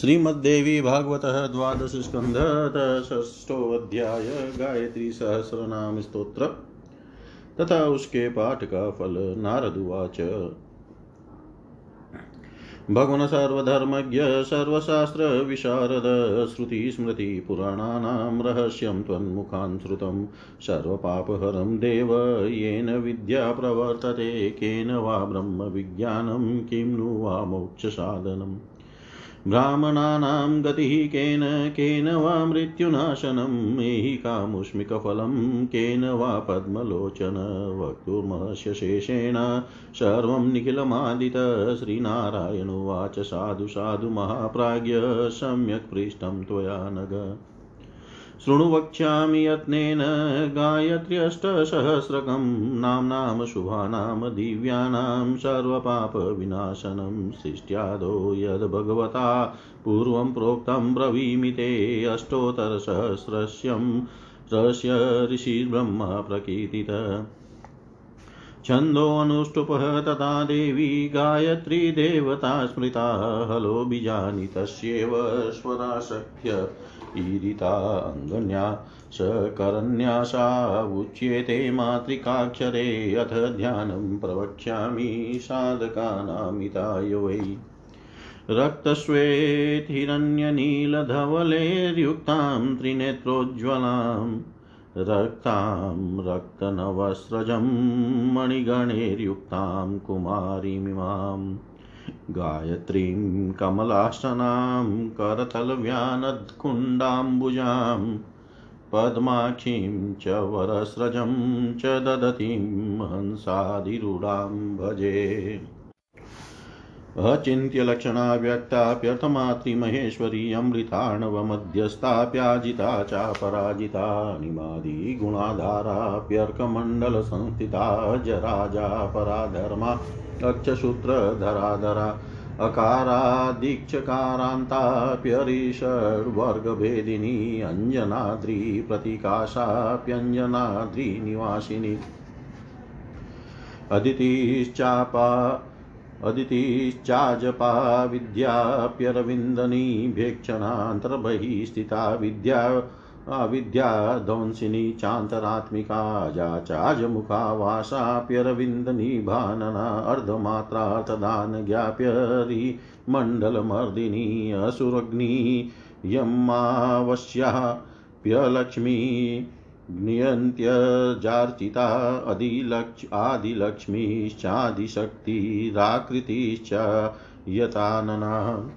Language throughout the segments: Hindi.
श्रीमद्देवी भागवत द्वादश स्कंध गायत्री सहस्र नाम स्त्रोत्र तथा उसके पाठ का फल नारदुवाच भगवन सर्वधर्मज्ञ, सर्वशास्त्र विशारद श्रुतिस्मृतिपुराणानां रहस्यं त्वन्मुखान् श्रुतं। सर्वपापहरं देव, येन विद्या प्रवर्तते, केन वा ब्रह्मविज्ञानं, किं नु वा मोक्षसाधनम्। ब्राह्मणानां गतिः केन केन वा मृत्युनाशनं, मेहि कामुष्मिकफलं, केन वा पद्मलोचन वक्तुर्मस्य शेषेण सर्वं निखिलमादित, श्रीनारायणुवाच साधु साधु महाप्राज्ञ, सम्यक् पृष्टं त्वया नग। शृणु वक्ष्यामि यत्नेन गायत्र्यष्टसहस्रकं नाम्नां शुभानां दिव्यानां सर्वपापविनाशनं सृष्ट्यादौ यद्भगवता पूर्वं प्रोक्तं ब्रवीमि ते अष्टोत्तरसहस्रस्यं रहस्य ऋषिर्ब्रह्म प्रकीर्तित। छन्दोऽनुष्टुपः तथा देवी गायत्री देवता स्मृता हलो बीजानि तस्यैव स्वराशक्य ईरिता अङ्गन्या सकरन्यासा उच्येते मातृकाक्षरे अथ ध्यानं प्रवक्ष्यामि साधकानामिताय वै रक्तश्वेतहिरण्यनीलधवलेर्युक्तां त्रिनेत्रोज्ज्वलां, रक्तां रक्तनवस्रजं मणिगणैर्युक्तां कुमारीमिमाम्। गायत्रीं कमलासनां करतलव्यानत्कुण्डाम्बुजां पद्माक्षीं च वरस्रजं च ददतीं हंसादिरूढां भजे। अचिन्त्यलक्षणा व्यक्ताप्यर्थमातृमहेश्वरी अमृतार्णवमध्यस्थाप्याजिता चापराजिता निमादिगुणाधाराप्यर्कमण्डलसंस्थिता जराजा पराधर्मा अक्षसूत्रधराधरा अकारादीक्षकारान्ताप्यरीषड्वर्गभेदिनी अञ्जनाद्रिप्रतिकाशाप्यञ्जनाद्रिनिवासिनी अदितिश्चापा अदितिश्चाजपा विद्याप्यरविन्दनी भेक्षणान्तर्बहिः स्थिता विद्या अविद्याध्वंसिनी चान्तरात्मिका जाचाजमुखा वासाप्यरविन्दनिभानना मण्डलमर्दिनी असुरग्नि यमावश्याप्यलक्ष्मी ज्ञयन्त्यजार्चिता अधिलक्ष आदिलक्ष्मीश्चादिशक्तिराकृतिश्च यतानना।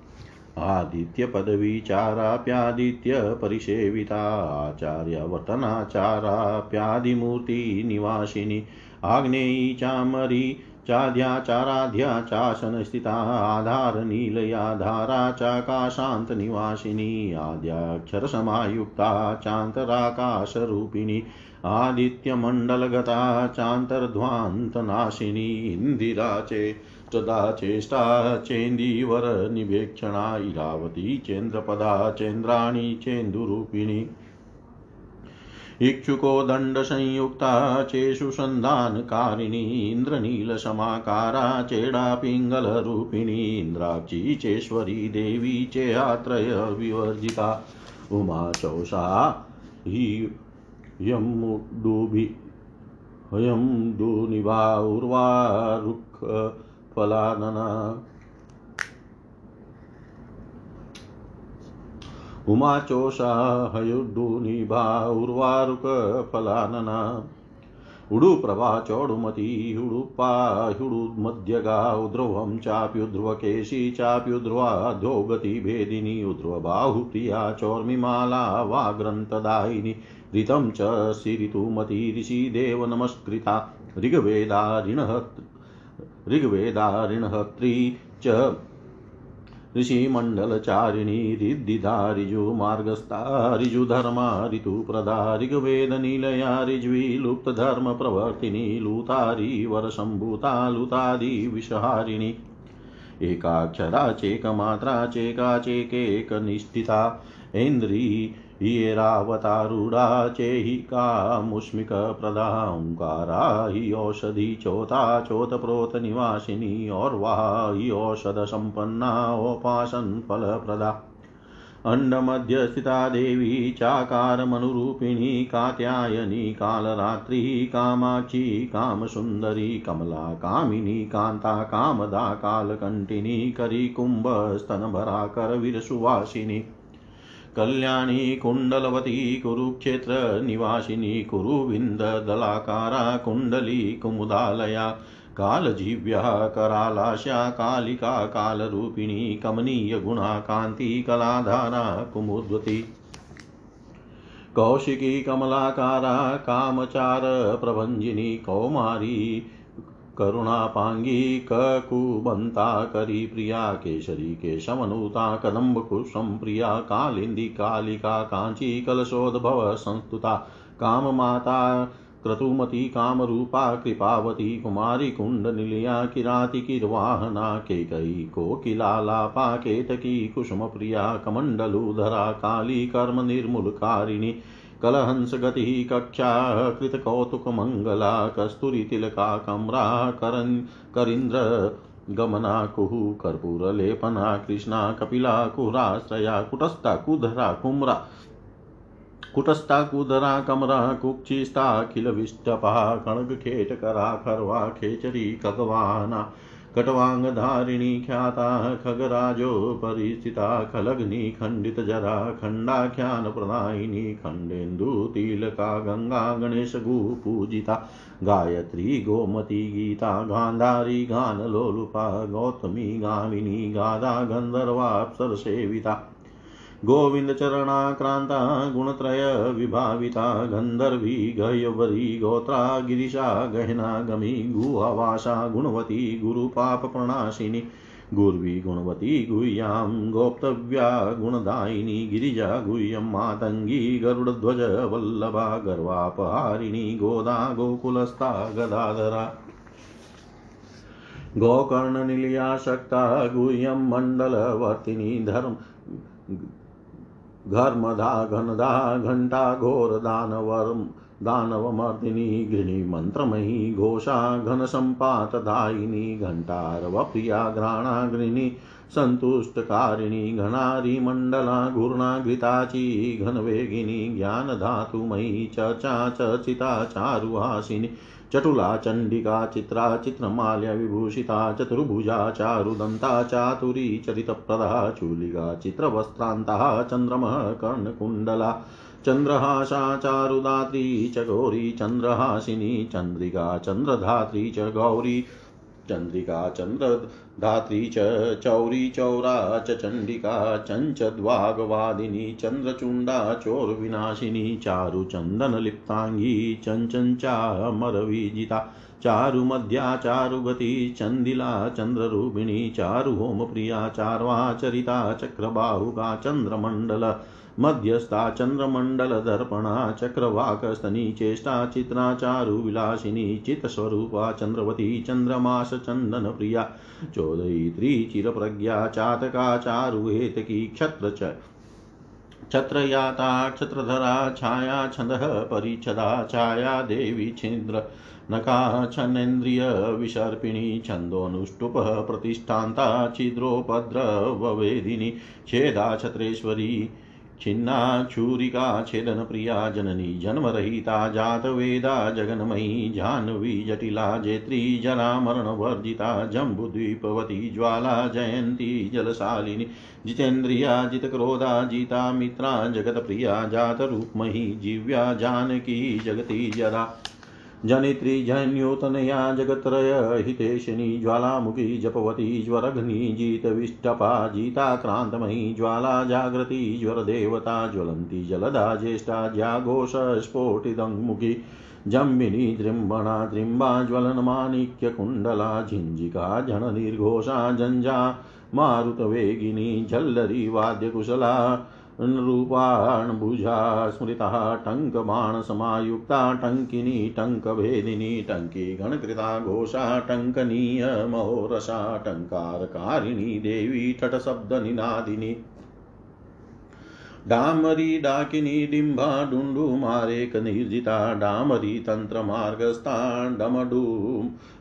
आदित्यपदवीचाराप्यादित्यपरिसेविता आचार्यवतनाचाराप्यादिमूर्तिनिवासिनी आग्नेयी चामरी चाध्याचाराध्या चासनस्थिता आधारनीलयाधारा चाकाशान्तनिवासिनी आद्याक्षरसमायुक्ता, चान्तराकाशरूपिणी आदित्यमण्डलगता चान्तर्ध्वान्तनाशिनी इन्दिरा चे तदा चेष्टा चेन्दीवरनिवेक्षणा इरावती चेन्द्रपदा चेन्द्राणि चेन्दुरूपिणी इक्षुको दण्डसंयुक्ता चेषु सन्धानकारिणी इन्द्रनीलसमाकारा चेडापिङ्गलरूपिणी इन्द्राक्षी चेश्वरी देवी चेयात्रय विवर्जिता उमा चौषा हि यमुडुभि हयं दुनिभा उर्वारुक् उमाचोषा हयुड्डुनिभा उर्वारुकफलानना उडुप्रभा चौडुमती हुडुप्पा हुडुमध्यगा उद्ध्रुवं चाप्युध्रुवकेशी चाप्युध्रुवाध्यो गतिभेदिनी उध्रुवबाहुप्रिया चौर्मिमाला वाग्रन्थदायिनी ऋतं च सिरितुमती ऋषिदेव नमस्कृता। ऋग्वेदारिणः ऋग्वेदारिणहत्री च ऋषिमण्डलचारिणी रिद्धिधा ऋजुमार्गस्था ऋजुधर्मा ऋतुप्रदा ऋग्वेदनिलया ऋज्वी लुप्तधर्मप्रवर्तिनी लूतारी वरसम्भूता लुतादिविषहारिणी एकाक्षरा चेकमात्रा चेका चेकेकनिष्ठिता ऐन्द्री हियेरावतारूढा चेहिकामुष्मिकप्रदा ओङ्कारा हि औषधि चोता चोतप्रोतनिवासिनी और्वा हि औषधसम्पन्ना औपासनफलप्रदा अण्डमध्य स्थिता देवी, चाकारमनुरूपिणी, कात्यायनी, कालरात्रिः, कामाक्षी, कामसुन्दरी कमला कामिनी कान्ता, कामदा कालकण्ठिनी करिकुम्भस्तनभरा करवीरसुवासिनी कल्याणी कुण्डलवती कुरुक्षेत्रनिवासिनी कुरुविन्ददलाकारा कुण्डली कुमुदालया कालजीव्यः करालास्या कालिका कालरूपिणी कमनीयगुणा कान्ति कलाधारा कुमुद्वती। कौशिकी कमलाकारा कामचार प्रभञ्जिनी कौमारी करुणापाङ्गी ककुबन्ता करी प्रिया केशरी केशवनुता कदम्बकुशं प्रिया कालिन्दी कालिका काञ्ची कलशोद्भव संस्तुता काममाता क्रतुमती कामरूपा कृपावती कुमारी कुण्डनिलया किरातिकिर्वाहना केकयी कोकिलालापा केतकी कुसुमप्रिया कमण्डलुधरा काली कर्मनिर्मूलकारिणी कलहंसगतिः कक्षा कृतकौतुकमङ्गला कस्तूरितिलका कम्रा करन् करीन्द्र गमना कुः कर्पूरलेपना कृष्णा कपिला कुराश्रया कुटस्था कुधरा कुम्रा कुटस्था कुदरा कमरा कुक्षिस्ताखिलविष्टपः कणगखेटकरा खर्वा खेचरी खगवाना कटवाङ्गधारिणी ख्याता खगराजो परिस्थिता खलग्नि खण्डितजरा खण्डाख्यानप्रदायिनी खण्डेन्दुतिलका गङ्गा गणेशगुपूजिता गायत्री गोमती गीता गान्धारी गानलोलुपा गौतमी गामिनी गाधा गन्धर्वाप्सरसेविता गोविन्दचरणाक्रान्ता गुणत्रयविभाविता गन्धर्वी गयवरी गोत्रा, गिरिशा गहना गमी गुहवासा, गुणवती गुरुपापप्रणाशिनी गुर्वी, गुणवती, गुह्यां, गोप्तव्या, गुणदायिनी, गिरिजा, गुह्यं, मातङ्गी, गरुडध्वज, वल्लभा, गर्वापहारिणी, गोदा, गोकुलस्था, गदाधरा। गोकर्णनिलया, शक्ता, गुह्यं, मण्डलवर्तिनी, धर्म घर्मधा घनदा घण्टा घोरदानवर्म दानवमर्दिनी गृणीमन्त्रमयी घोषा घनसम्पातदायिनी घण्टारवप्रिया घ्राणाग्निनी सन्तुष्टकारिणी घूर्णा घृताची घनवेगिनी ज्ञानधातुमयी चर्चा चर्चिता चारुहासिनी चटुला, चण्डिका, चित्रा चित्रमाल्यविभूषिता चतुर्भुजा, चारुदन्ता, चातुरी, चरितप्रदा, चूलिका, चित्रवस्त्रान्तः, चन्द्रमः, कर्णकुण्डला, चन्द्रहासा, चारुदात्री, च गौरी, चन्द्रहासिनी, चन्द्रिका, चन्द्रधात्री, च गौरी चन्द्रिका चन्द्रधात्री च, चौरी चौरा च चण्डिका चञ्चद्वागवादिनी चन्द्रचूण्डा चोरविनाशिनी चारुचन्दनलिप्ताङ्गी चञ्चञ्चामरविजिता चारुमध्या चारुगति चन्दिला चन्द्ररूपिणी चारुहोमप्रिया, चार्वाचरिता, चक्रबाहुका चन्द्रमण्डल मध्यस्था चन्द्रमण्डलदर्पणा, चक्रवाकस्तनी, चेष्टा, चित्रा चारुविलासिनी चित्स्वरूपा चन्द्रवती चन्द्रमासचन्दनप्रिया चोदयित्री, चिरप्रज्ञा, चातका चारुहेतकी क्षत्र च। क्षत्रयाता, क्षत्रधरा, छाया, छन्दः, परिच्छदा, छाया, देवी, छिन्द्र नकाच्छनेन्द्रियविसर्पिणी छन्दोऽनुष्टुपः प्रतिष्ठान्ता, छिद्रोपद्रववेदिनी, छेदा, छत्रेश्वरी छिन्ना छूरिका छेदन प्रिया जननी, जन्मरहिता, जातवेदा, जगन्मयी जाह्नवी जटिला, जेत्री जरा जरामरणवर्जिता, जम्बुद्वीपवती, ज्वाला, जयंती, जलशालिनी, जितेन्द्रिया, जितक्रोधा, जिता, मित्रा जगत जगत्प्रिया जातरूपमयी जीव्या, जानकी, जगती, जरा। जनित्री जन्योतनया जगत्रयहितेशिनी ज्वालामुखी जपवती ज्वरघ्नी जितविष्टपा जिताक्रान्तमयी ज्वाला जागृती ज्वरदेवता ज्वलन्ती जलदा ज्येष्ठा ज्याघोषस्फोटिदङ्मुखी जम्बिनी दृम्बणा दृम्बा ज्वलनमाणिक्यकुण्डला झिञ्जिका जननिर्घोषा जञ्जा मारुतवेगिनी झल्लरी वाद्यकुशला रूपाण्भुजा स्मृतः टङ्कबाणसमायुक्ता टङ्किनी, टङ्कभेदिनी, टङ्की गणकृता, घोषा टङ्कनीयमहोरसा टङ्कारकारिणी, देवी तटशब्दनिनादिनी डामरी, डाकिनी डिम्बा डुण्डुमारेक निर्जिता, डामरी तन्त्रमार्गस्था डमडू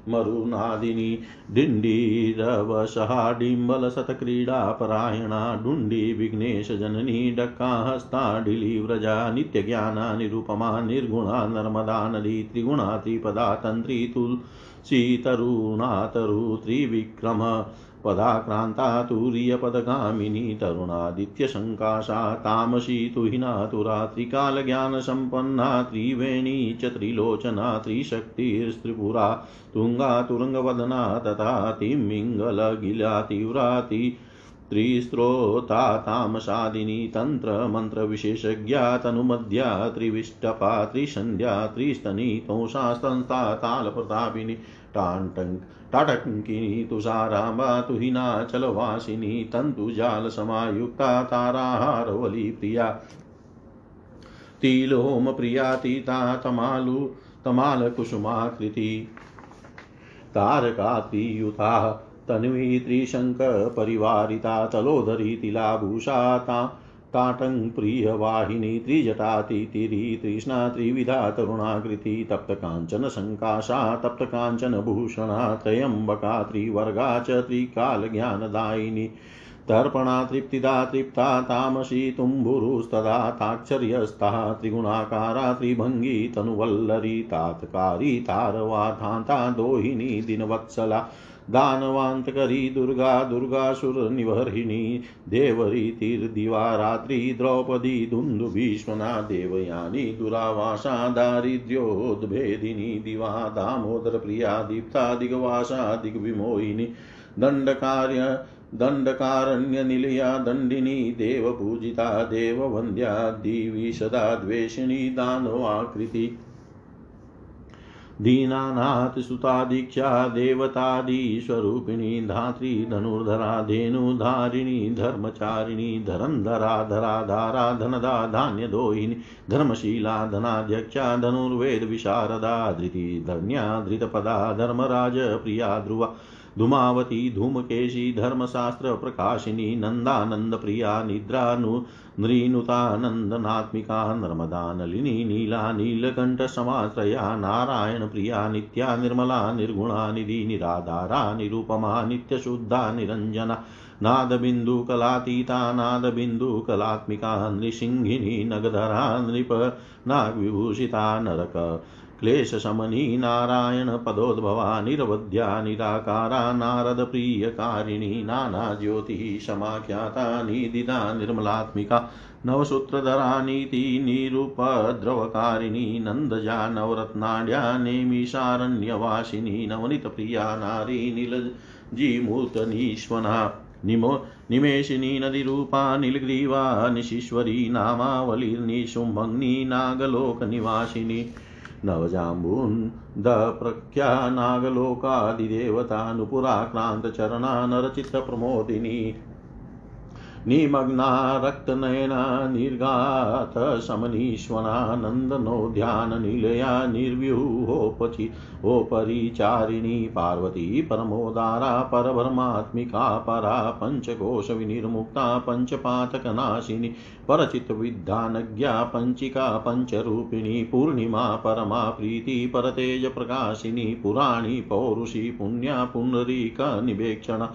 मरुनादिनी डिण्डीरवसहा डिम्बलशतक्रीडापरायणा डुण्डी विघ्नेशजननी डक्काहस्ता डिलीव्रजा नित्यज्ञाना निरुपमा निर्गुणा नर्मदा नदी त्रिगुणा त्रिपदा तन्त्री तुलसीतरुणातरु त्रिविक्रम पदाक्रान्ता तुरीयपदगामिनी तरुणादित्यशङ्काशा तामसी तुहिना तुरा त्रिकालज्ञानसम्पन्ना त्रिवेणी च त्रिलोचना त्रिशक्तिस्त्रिपुरा तुङ्गा तुरङ्गवदना तथा तिमिङ्गलगिला तीव्राति त्रिस्त्रोता तामसादिनी तन्त्रमन्त्रविशेषज्ञा तनुमध्या त्रिविष्टपा त्रिसन्ध्या त्रिस्तनी तोषास्तंस्ता तालप्रतापिनी टाण्टङ् टाटङ्किनी तुषाराम्बा तुहिनाचलवासिनी तन्तुजालसमायुक्ता ताराहारवली प्रिया। तिलोमप्रियातीता तमालु तमालकुसुमाकृति तारकातियुता तन्वी त्रिशङ्कपरिवारिता तलोदरी तिलाभूषा ता ताटङ्प्रियवाहिनी त्रिजटातिथिरी तृष्णा त्रिविधा तरुणाकृति, तप्तकाञ्चनसङ्काशा, तप्तकाञ्चनभूषणा त्र्यम्बका त्रिवर्गा च, त्रिकालज्ञानदायिनी, तर्पणा, तृप्तिदा, तृप्ता, तामसी तुम्बुरुस्तदा ताक्षर्यस्था त्रिगुणाकारा, त्रिभङ्गी, तनुवल्लरी, तात्कारी, तारवाधान्ता, दोहिनी, दिनवत्सला दानवान्तकरी दुर्गा दुर्गासुरनिवर्हिणी देवरीतिर्दिवा रात्रि द्रौपदी दुन्दुभीष्मना देवयानी, दुरावासा, दारिद्र्योद्भेदिनी, दिवा दामोदरप्रिया दीप्ता, दिग्वासा, दिग्विमोहिनी, दण्डकार्य दण्डकारण्यनिलया दण्डिनी, देवपूजिता, देववन्द्या, दिवि सदा द्वेषिणी, दानवाकृति। दीनानाथ सुता दीक्षा देवतादिस्वरूपिणी धात्री धनुर्धरा धेनुधारिणी धर्मचारिणी धरन्धरा धरा धारा धनदा धान्यदोहिनी धर्मशीला धनाध्यक्षा धनुर्वेदविशारदा धृति धन्या धृतपदा धर्मराज प्रिया ध्रुवा धूमावती, धूमकेशी धर्मशास्त्रप्रकाशिनी नन्दानन्दप्रिया निद्रानु नृनुतानन्दनात्मिका नर्मदा नलिनी नीला नीलकण्ठसमाश्रया नारायणप्रिया नित्या, निर्मला, निर्गुणा, निधि निराधारा निरुपमा नित्यशुद्धा निरञ्जना नादबिन्दुकलातीता नादबिन्दुकलात्मिका नृसिंहिनी, नगधरा, नृप, नागविभूषिता, नरक। क्लेशशमनी नारायणपदोद्भवा निरवध्या, निराकारा, नारदप्रियकारिणी नानाज्योतिः समाख्याता निदिता, निर्मलात्मिका, नवसूत्रधरा, नीति, निरुपद्रवकारिणी, नन्दजा नवरत्नाढ्या नेमिषारण्यवासिनी, नवनीतप्रिया, नारी, नीलजीमूर्तनीश्वना, निमो, निमेषिनी, नदीरूपा, नीलग्रीवा, निशीश्वरी नामावलिर्निशुम्भग्नि नागलोकनिवासिनी नवजाम्बून्दप्रख्या नागलोकादिदेवतानुपुराक्रान्तचरणा नरचित्तप्रमोदिनी निमग्ना रक्तनयना निर्गातशमनीश्वना नन्दनोद्याननिलया निर्व्यूहोपचि ओपरिचारिणी पार्वती, परमोदारा, परब्रह्मात्मिका, परा, पञ्चकोशविनिर्मुक्ता, पञ्चपातकनाशिनी, परचित्तविद्धानज्ञा, पञ्चिका, पञ्चरूपिणी, पूर्णिमा, परमा, प्रीति, परतेजप्रकाशिनी, पुराणी, पौरुषी, पुण्या, पुनरीकनिवेक्षणा।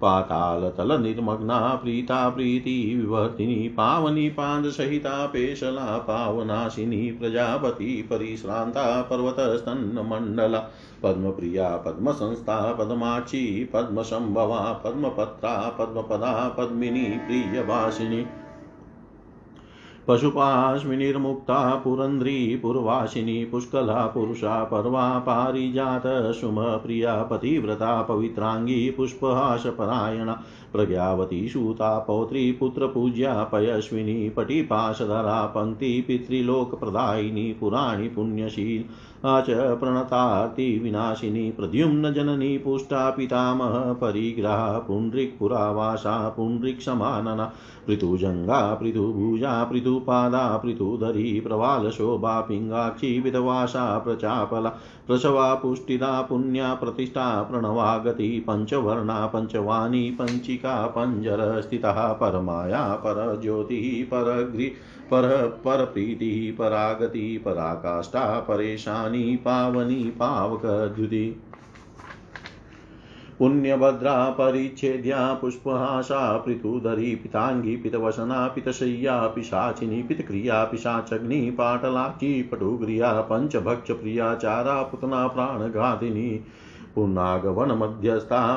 पातालतलनिर्मग्ना प्रीता प्रीतिविवर्तिनी पावनी पान्दसहिता पेशला पावनाशिनी प्रजापति परिश्रान्ता पर्वतस्तन्नमण्डला, पद्मप्रिया, पद्मसंस्था, पद्माक्षी पद्मसम्भवा पद्मपत्रा पद्मपदा पद्मिनी प्रियभाषिणी पशुपाश्विनिर्मुक्ता पुरन्ध्री पुरवासिनी पुष्कला पुरुषा पर्वा पारिजातसुमप्रिया पतिव्रता पवित्राङ्गी पुष्पहासपरायणा प्रज्ञावती सूता पौत्री पुत्रपूज्या पयस्विनी पटिपाशधरा पङ्क्ति पितृलोकप्रदायिनी पुराणि पुण्यशील च प्रणतातिविनाशिनी प्रद्युम्नजननी पुष्टा पितामह परिग्रहा पुण्ड्रिक्पुरावासा पुण्ड्रिक्समानना पृथुजङ्गा पृथुभुजा पृथुपादा पृथुधरी प्रवालशोभा पिङ्गाक्षी विधवासा प्रचापला प्रसवा पुष्टिदा पुण्या प्रतिष्ठा प्रणवागति पञ्चवर्णा पञ्चवाणी पञ्चिका पञ्जरस्थितः परमाया परज्योतिः परगृ पर परप्रीतिः परागति पराकाष्ठा परेशानी पावनी पावकद्युति। पुण्यभद्रा परिच्छेद्या पुष्पहासा पृथुधरी पिताङ्गी पितवसना पितशय्या, पिशाचिनी, पितक्रिया, पिशाचग्नि, पाटलाची, पटुग्रिया, पञ्चभक्षप्रिया, चारा, पुतना, प्राणघातिनी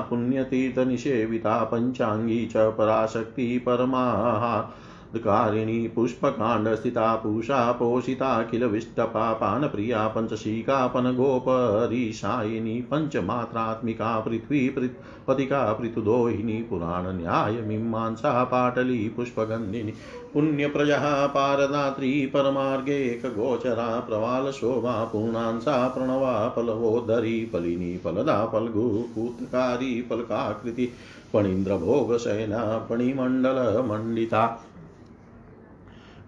पुण्यतीर्थनिषेविता पञ्चाङ्गी च पराशक्ति परमाः कारिणी पुष्पकाण्डस्थिता पूषा पोषिताखिलविष्टपा पानप्रिया पञ्चशीकापनगोपरीशायिनी पञ्चमात्रात्मिका पृथ्वी पतिका पृथुदोहिनी पुराणन्यायमीमांसा पाटली पुष्पगन्धिनी पुण्यप्रजः पारदात्री परमार्गेकगोचरा प्रवालशोभा पूर्णांसा प्रणवा पलवोदरी फलिनी फलदा फल्गु पूतकारी फलकाकृति फणीन्द्रभोगशयना फणिमण्डलमण्डिता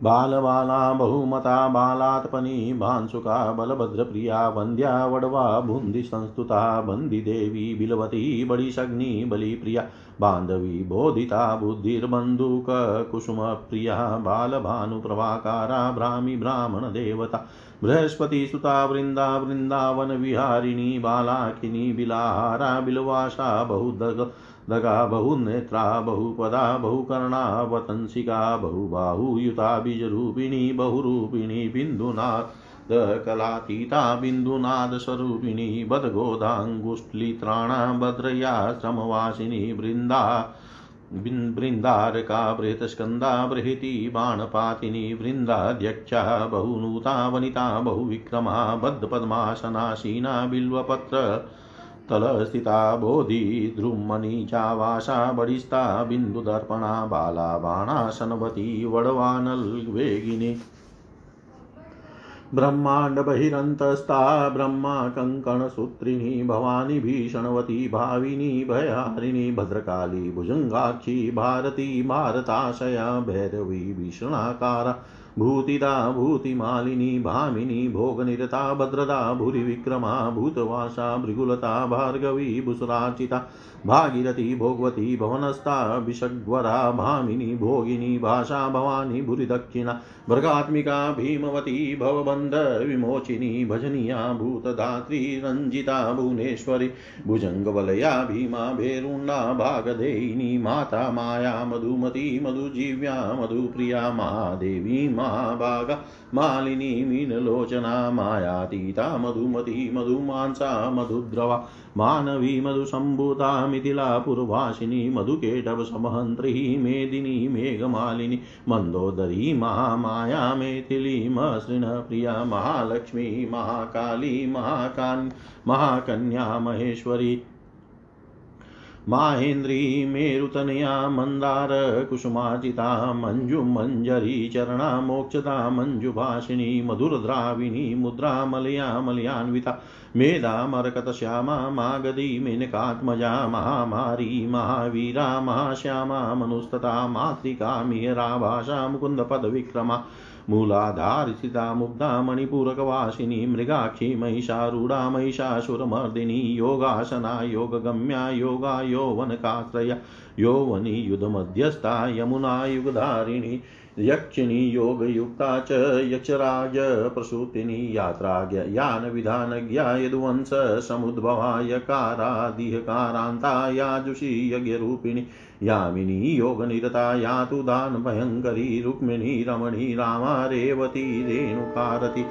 बालबाला, बहुमता, बालात्पनी भांसुका बलभद्रप्रिया, वन्द्या, वडवा बुन्दिसंस्तुता बन्दिदेवी बिलवती बलिशग्नि बलिप्रिया, बान्धवी, बोधिता बुद्धिर्बन्धुककुसुमप्रिया बालभानुप्रभाकारा भ्रामि ब्राह्मणदेवता बृहस्पतिसुता वृन्दा वृन्दावनविहारिणी बालाकिनी बिलाहारा, बिलवासा बहुदग दगा बहुनेत्रा, बहुपदा बहुकर्णावतंसिका बहुबाहुयुता, बीजरूपिणी, बहुरूपिणी बिन्दुनादकलातीता बिन्दुनादस्वरूपिणी बदगोदाङ्गुष्लित्राणा भद्रया श्रमवासिनी वृन्दा बृन्दारका बृहतस्कन्दा, बृहति, बाणपातिनी, वृन्दाध्यक्षा, बहुनूता, वनिता, बहुविक्रमा, बद्धपद्मासनासीना, बिल्वपत्र तलस्थिता बोधि बोधिद्रुमणि चावासा बडिस्ता बिन्दुदर्पणा बाला बाणासनवती वडवानल्वेगिनी ब्रह्माण्डबहिरन्तस्था ब्रह्मा कङ्कणसूत्रिणी भवानी भीषणवती भाविनी भयहारिणी भद्रकाली भुजङ्गाक्षी भारती भारताशया भैरवी भीषणाकारा भूतिदा, भूतिमालिनी, भामिनी, भोगनिरता, भद्रदा, भूरिविक्रमा, भूतवासा, भृगुलता, भार्गवी भुसराचिता भागीरथी, भोगवती, भवनस्था, विषग्वरा, भामिनी, भोगिनी, भाषा, भवानी, भूरिदक्षिणा भर्गात्मिका भीमवती, भवबन्ध, विमोचिनी, भजनीया भूतधात्री रञ्जिता, भुवनेश्वरी, भुजङ्गवलया, भीमा, भेरुण्डा भागधेयिनी माता, माया, मधुमती, मधुजीव्या, मधुप्रिया महादेवी महाभागा मालिनी मीनलोचना मायातीता मधुमती, मधुमांसा, मधुद्रवा, मानवी, मधुसम्भूता मिथिलापुरवासिनी मधुकेटवसमहन्त्री मेदिनी, मेघमालिनी मन्दोदरी महामाया मेथिलीमसृणप्रिया महालक्ष्मी, महाकाली, महाकान्, महाकन्या, महेश्वरी माहेन्द्री मेरुतनया मन्दारकुसुमाजिता मञ्जुमञ्जरी चरणा मोक्षदा मञ्जुभाषिणी मधुरद्राविणी मुद्रामलया मलयान्विता मेधामरकतश्यामा मागधी मेनकात्मजा महामारी महावीरा महाश्यामा मनुस्तता मातृका मिहरा भाषा मुकुन्दपदविक्रमा मूलाधारिता मुग्धा मणिपूरकवासिनी मृगाक्षी महिषारूढा महिषासुरमर्दिनी योगासना योगगम्या योगा यौवनकाश्रया यौवनी युधमध्यस्था यमुना युगधारिणी यक्षिणी योगयुक्ता च यक्षराज प्रसूतिनी यात्राज्ञ यानविधानज्ञा यदुवंश समुद्भवा यकारादिहकारान्ता याजुषी यज्ञरूपिणी यामिनी योगनिरता यातु दानभयङ्करी रुक्मिणी रमणी रामा रेवती रेणुकारति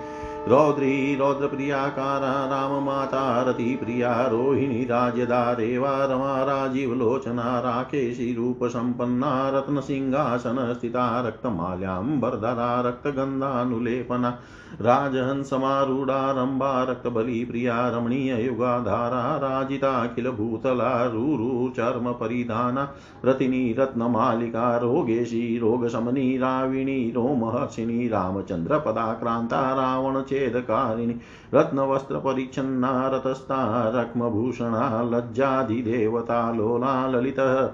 रौद्री, रौद्रप्रियाकारा राममाता रतिप्रिया रोहिणी, राजदा रेवा रमा राजीवलोचना राकेशी, रूपसम्पन्ना रत्नसिंहासनस्थिता रक्तमाल्याम्बरधरा रक्तगन्धानुलेपना राजहंसमारूढारम्भा रक्तबलिप्रिया रमणीययुगाधारा राजिताखिलभूतला रुरुचर्मपरिधाना रतिनी, रत्नमालिका, रोगेशी, रोगशमनी, राविणी, रोमहर्षिणी रामचन्द्रपदाक्रान्ता रावणचेदकारिणी रत्नवस्त्रपरिच्छन्ना रतस्ता रक्मभूषणा लज्जादिदेवता लोला ललितः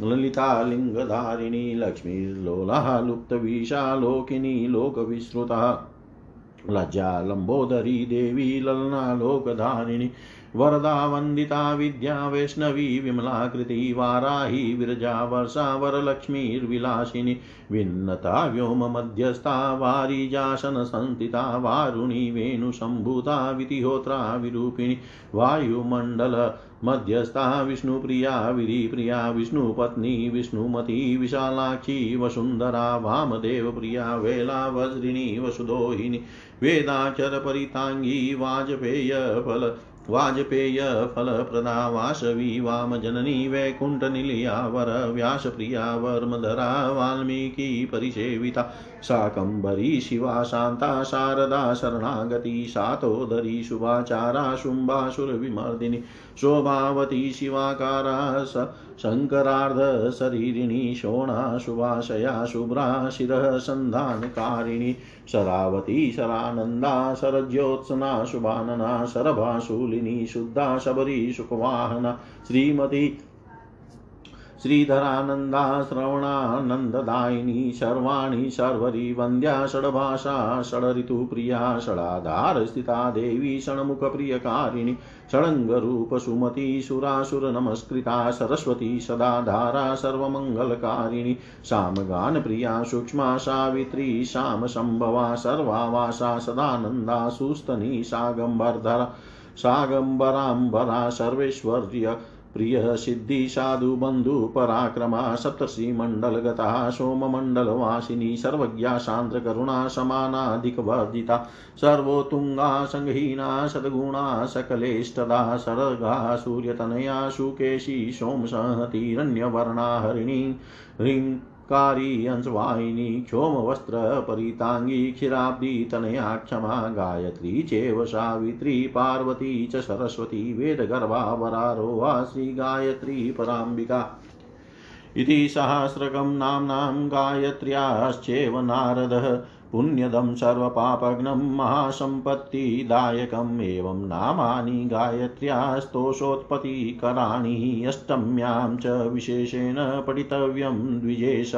ललितालिङ्गधारिणी लक्ष्मीर्लोला लुप्तविशालोकिनी लोकविश्रुता लज्जा लम्बोदरी देवी ललना लोकधारिणी वरदा वन्दिता विद्या वैष्णवी विमलाकृति वाराही विरजा वर्षा वरलक्ष्मीर्विलासिनी विन्नता व्योममध्यस्था वारिजासनसंस्थिता वारुणी वेणुसम्भूता वितिहोत्रा विरूपिणी वायुमण्डल मध्यस्था विष्णुप्रिया विधिप्रिया विष्णुपत्नी विष्णुमती विशालाक्षी वसुन्धरा वामदेवप्रिया वेला वज्रिणी वसुदोहिनी वेदाक्षरपरिताङ्गी वाजपेयफल वाजपेय फलप्रदा वासवी वामजननी वैकुण्ठनिलया वर व्यास प्रिया वर्मधरा वाल्मीकि परिसेविता। शाकम्भरी शिवा शान्ता शारदा, शरणागती, सातोदरी, शुभाचारा, शुम्भासुरविमर्दिनी, शोभावती, शिवाकारा, स शङ्करार्धशरीरिणी शोणा, शुभाशया, शुभ्रा, शिरः, सन्धानकारिणी, शरावती, शरानन्दा, शरज्योत्सना, शुभानना, शरभाशूलिनी, शुद्धा, शबरी सुखवाहना श्रीमती श्रीधरानन्दा, श्रवणानन्ददायिनी सर्वाणि सर्वरी वन्द्या, षड्भाषा, षडऋतुप्रिया, षडाधारस्थिता, देवी, षण्मुखप्रियकारिणी षडङ्गरूपसुमती सुरासुरनमस्कृता सरस्वती, सदाधारा, सर्वमङ्गलकारिणी सामगानप्रिया सूक्ष्मा, सावित्री श्यामसम्भवा सर्वावासा, सदानन्दा, सुस्तनी, सागम्बरधरा, सागम्बराम्बरा, सर्वेश्वर्य प्रिय सिद्धि साधु बंधु पराक्रमा सोम मंडलवासी सोममण्डलवासिनी सर्वज्ञा शांत करुणा समानाधिकवर्जिता सर्वोत्तुङ्गा सङ्गहीना सद्गुणा सकलेष्टदा, सरगा सूर्यतनया शुकेशी सुकेशी सोमसहतिरण्यवर्णा हरिणी ह्रीं कारी अंशवाहिनी परीतांगी, क्षीराब्दी तनया क्षमा गायत्री, चेव सावित्री, पार्वती च सरस्वती, वेदगर्भा वरारोहा श्रीगायत्री पराम्बिका। इति सहस्रकं नाम्नां गायत्र्याश्चेव नारदः। पुण्यदं सर्वपापघ्नं महासम्पत्तिदायकम् एवं नामानि गायत्र्यास्तोषोत्पत्तिकराणि अष्टम्यां च विशेषेण पठितव्यं द्विजेश।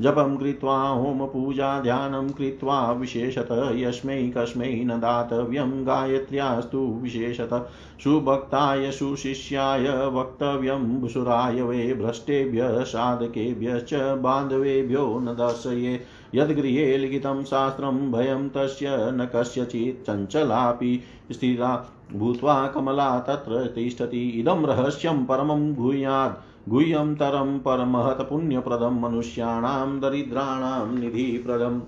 जपं कृत्वा होमपूजा ध्यानं कृत्वा विशेषत यस्मै कस्मै न दातव्यं गायत्र्यास्तु विशेषत। सुभक्ताय सुशिष्याय वक्तव्यं सुराय वे भ्रष्टेभ्यः साधकेभ्यश्च बान्धवेभ्यो न दर्शये। यद्गृहे लिखितं शास्त्रं भयं तस्य न कस्यचित् चञ्चलापि स्थिरा भूत्वा कमला तत्र तिष्ठति। इदं रहस्यं परमं गुह्यात् गुह्यं तरं परमहत पुण्यप्रदं मनुष्याणां दरिद्राणां निधिप्रदम्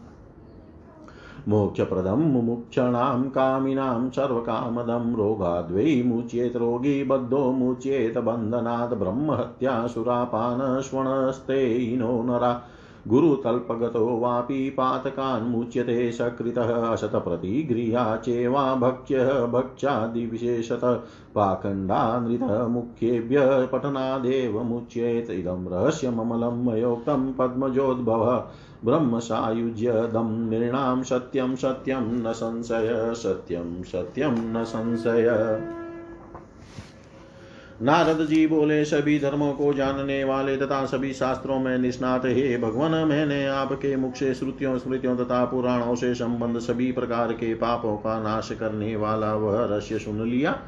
मोक्षप्रदं मुमुक्षणां कामिनां सर्वकामदं रोगाद्वै मुच्येत रोगी बद्धो मुच्येत बन्धनात् ब्रह्महत्या सुरापानश्वणस्ते नो नरा। गुरुतल्पगतो वापि पातकान्मुच्यते सकृतः असतप्रतिगृहा चेवा भक्ष्यः भक्ष्यादिविशेषतः पाखण्डानृतः मुख्येभ्यः पठनादेव मुच्येत इदं रहस्यममलं मयोक्तं पद्मजोद्भवः ब्रह्मसायुज्यदं नृणां सत्यं सत्यं न संशय, सत्यं सत्यं न संशय। नारद जी बोले, सभी धर्मों को जानने वाले तथा सभी शास्त्रों में निष्णात हे भगवान, मैंने आपके मुख से श्रुतियों, स्मृतियों तथा पुराणों से संबंध सभी प्रकार के पापों का नाश करने वाला वह रहस्य सुन लिया,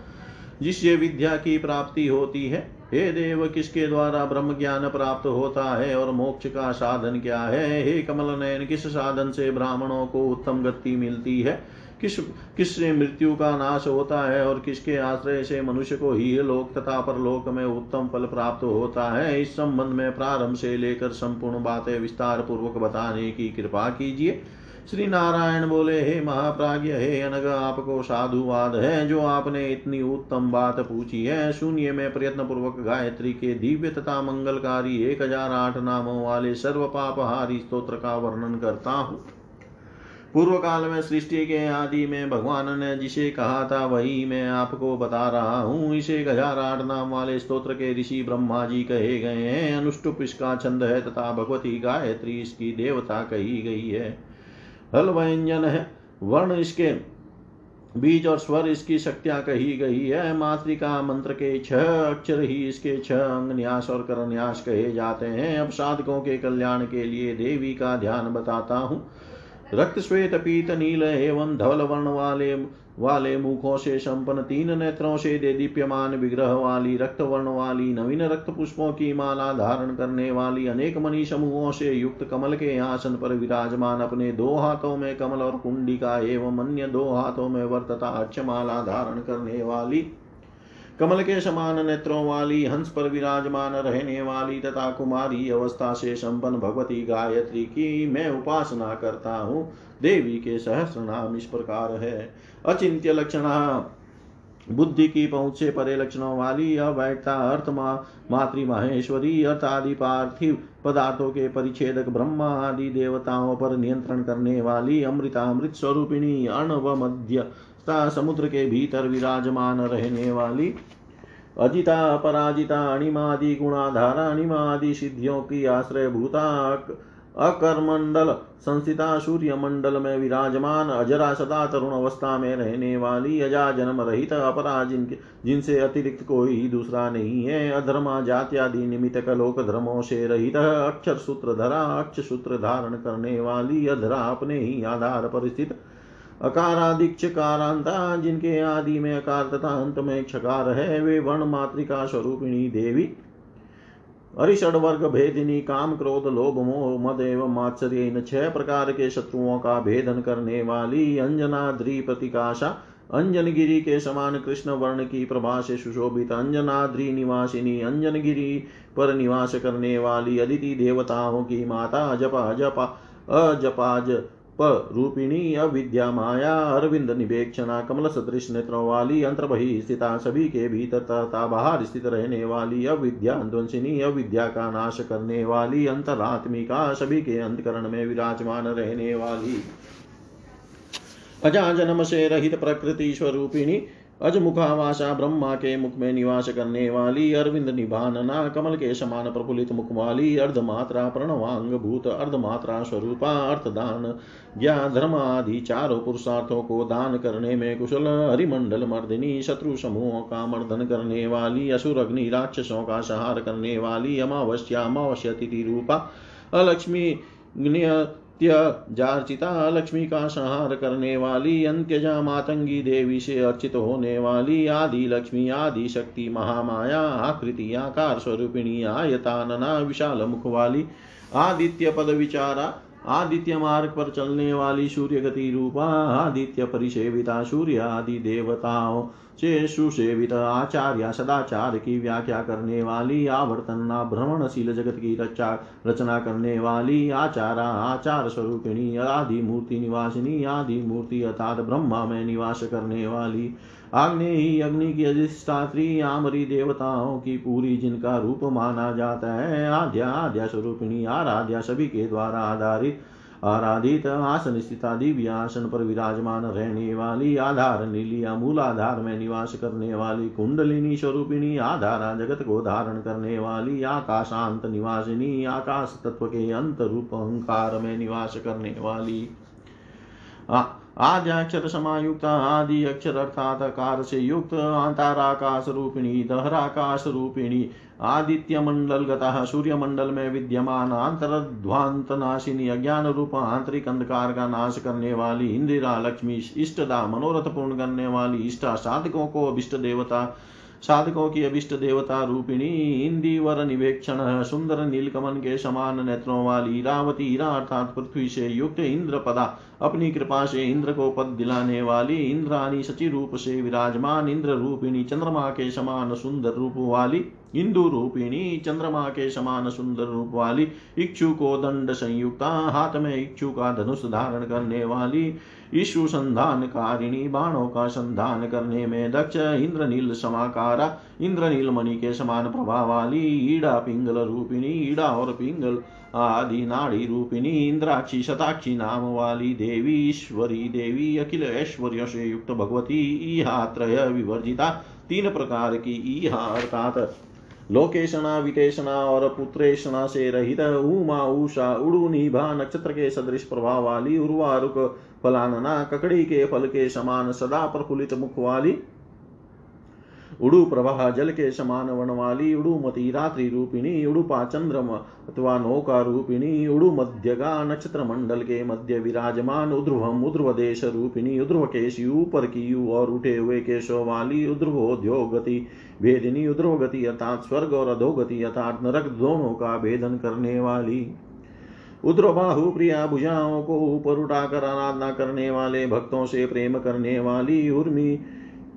जिससे विद्या की प्राप्ति होती है। हे देव, किसके द्वारा ब्रह्म ज्ञान प्राप्त होता है और मोक्ष का साधन क्या है? हे कमल नयन किस साधन से ब्राह्मणों को उत्तम गति मिलती है? किस किससे मृत्यु का नाश होता है और किसके आश्रय से मनुष्य को ही लोक तथा परलोक में उत्तम फल प्राप्त होता है, इस संबंध में प्रारंभ से लेकर संपूर्ण बातें विस्तार पूर्वक बताने की कृपा कीजिए। श्री नारायण बोले, हे महाप्राज्य हे अनग, आपको साधुवाद है, जो आपने इतनी उत्तम बात पूछी है। शून्य में प्रयत्न पूर्वक गायत्री के दिव्य तथा मंगलकारी एक हज़ार आठ नामों वाले सर्व पापहारी स्त्रोत्र का वर्णन करता हूँ। पूर्व काल में, सृष्टि के आदि में भगवान ने जिसे कहा था, वही मैं आपको बता रहा हूँ। इसे आठ नाम वाले स्तोत्र के ऋषि ब्रह्मा जी कहे गए हैं। अनुष्टुप इसका छंद है तथा भगवती गायत्री इसकी देवता कही गई है। हल व्यंजन है, वर्ण इसके बीज और स्वर इसकी शक्तियाँ कही गई है। मातृका मंत्र के छह अक्षर ही इसके छह अंग न्यास और करन्यास कहे जाते हैं। अब साधकों के कल्याण के लिए देवी का ध्यान बताता हूँ। रक्त श्वेत पीत नील एवं धवल वर्ण वाले वाले मुखों से संपन्न तीन नेत्रों से दे दीप्यमान विग्रह वाली रक्त वर्ण वाली नवीन रक्त पुष्पों की माला धारण करने वाली अनेक मणि समूहों से युक्त कमल के आसन पर विराजमान अपने दो हाथों में कमल और कुंडिका एवं अन्य दो हाथों में वर्तता अक्षमाला धारण करने वाली कमल के समान नेत्रों वाली, हंस पर विराजमान रहने वाली तथा कुमारी अवस्था से संपन्न भगवती गायत्री की मैं उपासना करता हूँ। देवी के सहस्र नाम इस प्रकार है। अचिंत्य लक्षण, बुद्धि की पहुँच से परे लक्षणों वाली, अवैधता, अर्थ मातृ माहेश्वरी, अर्थ आदि पार्थिव पदार्थों के परिच्छेदक ब्रह्मा आदि देवताओं पर नियंत्रण करने वाली अमृतामृत स्वरूपिणी अण व मध्य तथा समुद्र के भीतर विराजमान रहने वाली। अजिता अपराजिता अणिमादि, गुणाधारा, अणिमादि सिद्धियों की आश्रय भूता अकर्मंडल संस्थिता सूर्य मंडल में विराजमान, अजरा सदा तरुण अवस्था में रहने वाली, अजा जन्म रहित अपरा जिनके जिनसे अतिरिक्त कोई दूसरा नहीं है। अधर्मा, जात्यादि, निमित्त लोक धर्मों से रहित, अक्षर सूत्र धरा, अक्ष सूत्र धारण करने वाली, अधरा अपने ही आधार पर स्थित अकारादिक्ष कारांता जिनके आदि में अकार तथा अंत में क्षकार है, वे वर्ण मातृका स्वरूपिणी देवी, अरिषड वर्ग भेदिनी, काम क्रोध लोभ मोह मद एवं मात्सर्य, इन छह प्रकार के शत्रुओं का भेदन करने वाली अंजना द्रिप्रतिकाशा अंजन गिरी के समान कृष्ण वर्ण की प्रभा से सुशोभित अंजनाद्री निवासिनी अंजन गिरी पर निवास करने वाली अदिति देवताओं की माता, जपा जपा, अजपाज रूपिणी अविद्या माया, अरविंद निवेक्षणा, कमल सदृश नेत्रों वाली अंतर बही स्थिता सभी के भीतर तथा बाहर स्थित रहने वाली, अविद्या ध्वंसिनी अविद्या का नाश करने वाली, अंतरात्मिका सभी के अंतकरण में विराजमान रहने वाली। अजा जन्म से रहित प्रकृति स्वरूपिणी अजमुखावासा ब्रह्मा के मुख में निवास करने वाली अरविंद निभानना कमल के समान प्रफुल्लित मुख वाली अर्धमात्रा प्रणवांग भूत अर्धमात्रा स्वरूपा अर्थदान ज्ञा धर्म आदि चारों पुरुषार्थों को दान करने में कुशल, हरिमंडल मर्दिनी, शत्रु समूहों का मर्दन करने वाली, असुर अग्नि राक्षसों का संहार करने वाली, अमावस्या अमावस्या तिथि रूपा, अलक्ष्मी जार्चिता लक्ष्मी का संहार करने वाली अंत्यजा मातंगी देवी से अर्चित होने वाली आदि लक्ष्मी, आदि शक्ति, महामाया, आकृति, आकार स्वरूपिणी, आयतानना, विशाल मुख वाली आदित्य पद विचारा, आदित्य मार्ग पर चलने वाली सूर्य गति रूपा, आदित्य परिसेविता, सूर्य आदि देवताओं से सुसेवित आचार्य सदाचार की व्याख्या करने वाली, आवर्तना भ्रमणशील जगत की रचा, रचना करने वाली, आचारा आचार स्वरूपिणी आदि मूर्ति निवासिनी आदि मूर्ति अर्थात ब्रह्मा में निवास करने वाली। आग्नेयी, अग्नि की अधिष्ठात्री, आमरी देवताओं की पूरी जिनका रूप माना जाता है, आद्या आद्या स्वरूपिणी, आराध्या सभी के द्वारा आधारित। आराधित आसन स्थिता दिव्य आसन पर विराजमान रहने वाली आधार नीली नीलिया मूलाधार में निवास करने वाली कुंडलिनी स्वरूपिणी आधारा जगत को धारण करने वाली आकाशांत निवासिनी आकाश तत्व के अंत रूप अहंकार में निवास करने वाली। आ, आद्याक्षर समायुक्त आदि अक्षर अर्थात आकार से युक्त अंतराकाश रूपिणी दहराकाश रूपिणी आदित्य मंडल गता सूर्य मंडल में विद्यमान अंतरध्वांत नाशिनी अज्ञान रूप आंतरिक अंधकार का नाश करने वाली इंदिरा लक्ष्मी इष्टदा मनोरथ पूर्ण करने वाली इष्टा साधकों को अभिष्ट देवता साधकों की अभिष्ट देवता रूपिणी इंदिवर निवेक्षण सुंदर नीलकमन के समान नेत्रों वाली रावती हीरा अर्थात पृथ्वी से युक्त इंद्र पदा अपनी कृपा से इंद्र को पद दिलाने वाली इंद्रानी सची रूप से विराजमान इंद्र रूपिणी चंद्रमा के समान सुंदर रूप वाली इंदु रूपिणी चंद्रमा के समान सुंदर रूप वाली इच्छु को दंड संयुक्ता हाथ में इच्छु का धनुष धारण करने वाली ईशु संधान कारिणी बाणों का संधान करने में दक्ष इंद्रनील समाकारा इंद्रनील मणि के समान प्रभाव वाली ईड़ा पिंगल रूपिणी ईड़ा और पिंगल आदि नाड़ी रूपिणी इंद्राक्षी शताक्षी नाम वाली देवी, ईश्वरी देवी अखिल ऐश्वर्य से युक्त भगवती ईहा त्रय विवर्जिता तीन प्रकार की ईहा अर्थात लोकेशना वितेषणा और पुत्रेषणा से रहित उमा, उषा उड़ू निभा नक्षत्र के सदृश प्रभाव वाली उर्वारुक, फलानना, ककड़ी के फल के समान सदा प्रफुल्लित मुख वाली उड़ु प्रवाह जल के समान वन वाली उड़ुमती रात्रि रूपिणी उड़ुपा चंद्र अथवा नौका रूपिणी, उड़ु मध्यगा नक्षत्र मंडल के मध्य विराजमान, उध्रुवम उध्रुव देश रूपिणी, उध्रुव केशी ऊपर की यू और उठे हुए केशो वाली उध्रुवोद्योगति भेदिनी उध्रुवगति अर्थात स्वर्ग और अधोगति अर्थात नरक दोनों का भेदन करने वाली। उद्र उद्रबाहु प्रिया भुजाओं को ऊपर उठाकर आराधना करने वाले भक्तों से प्रेम करने वाली उर्मी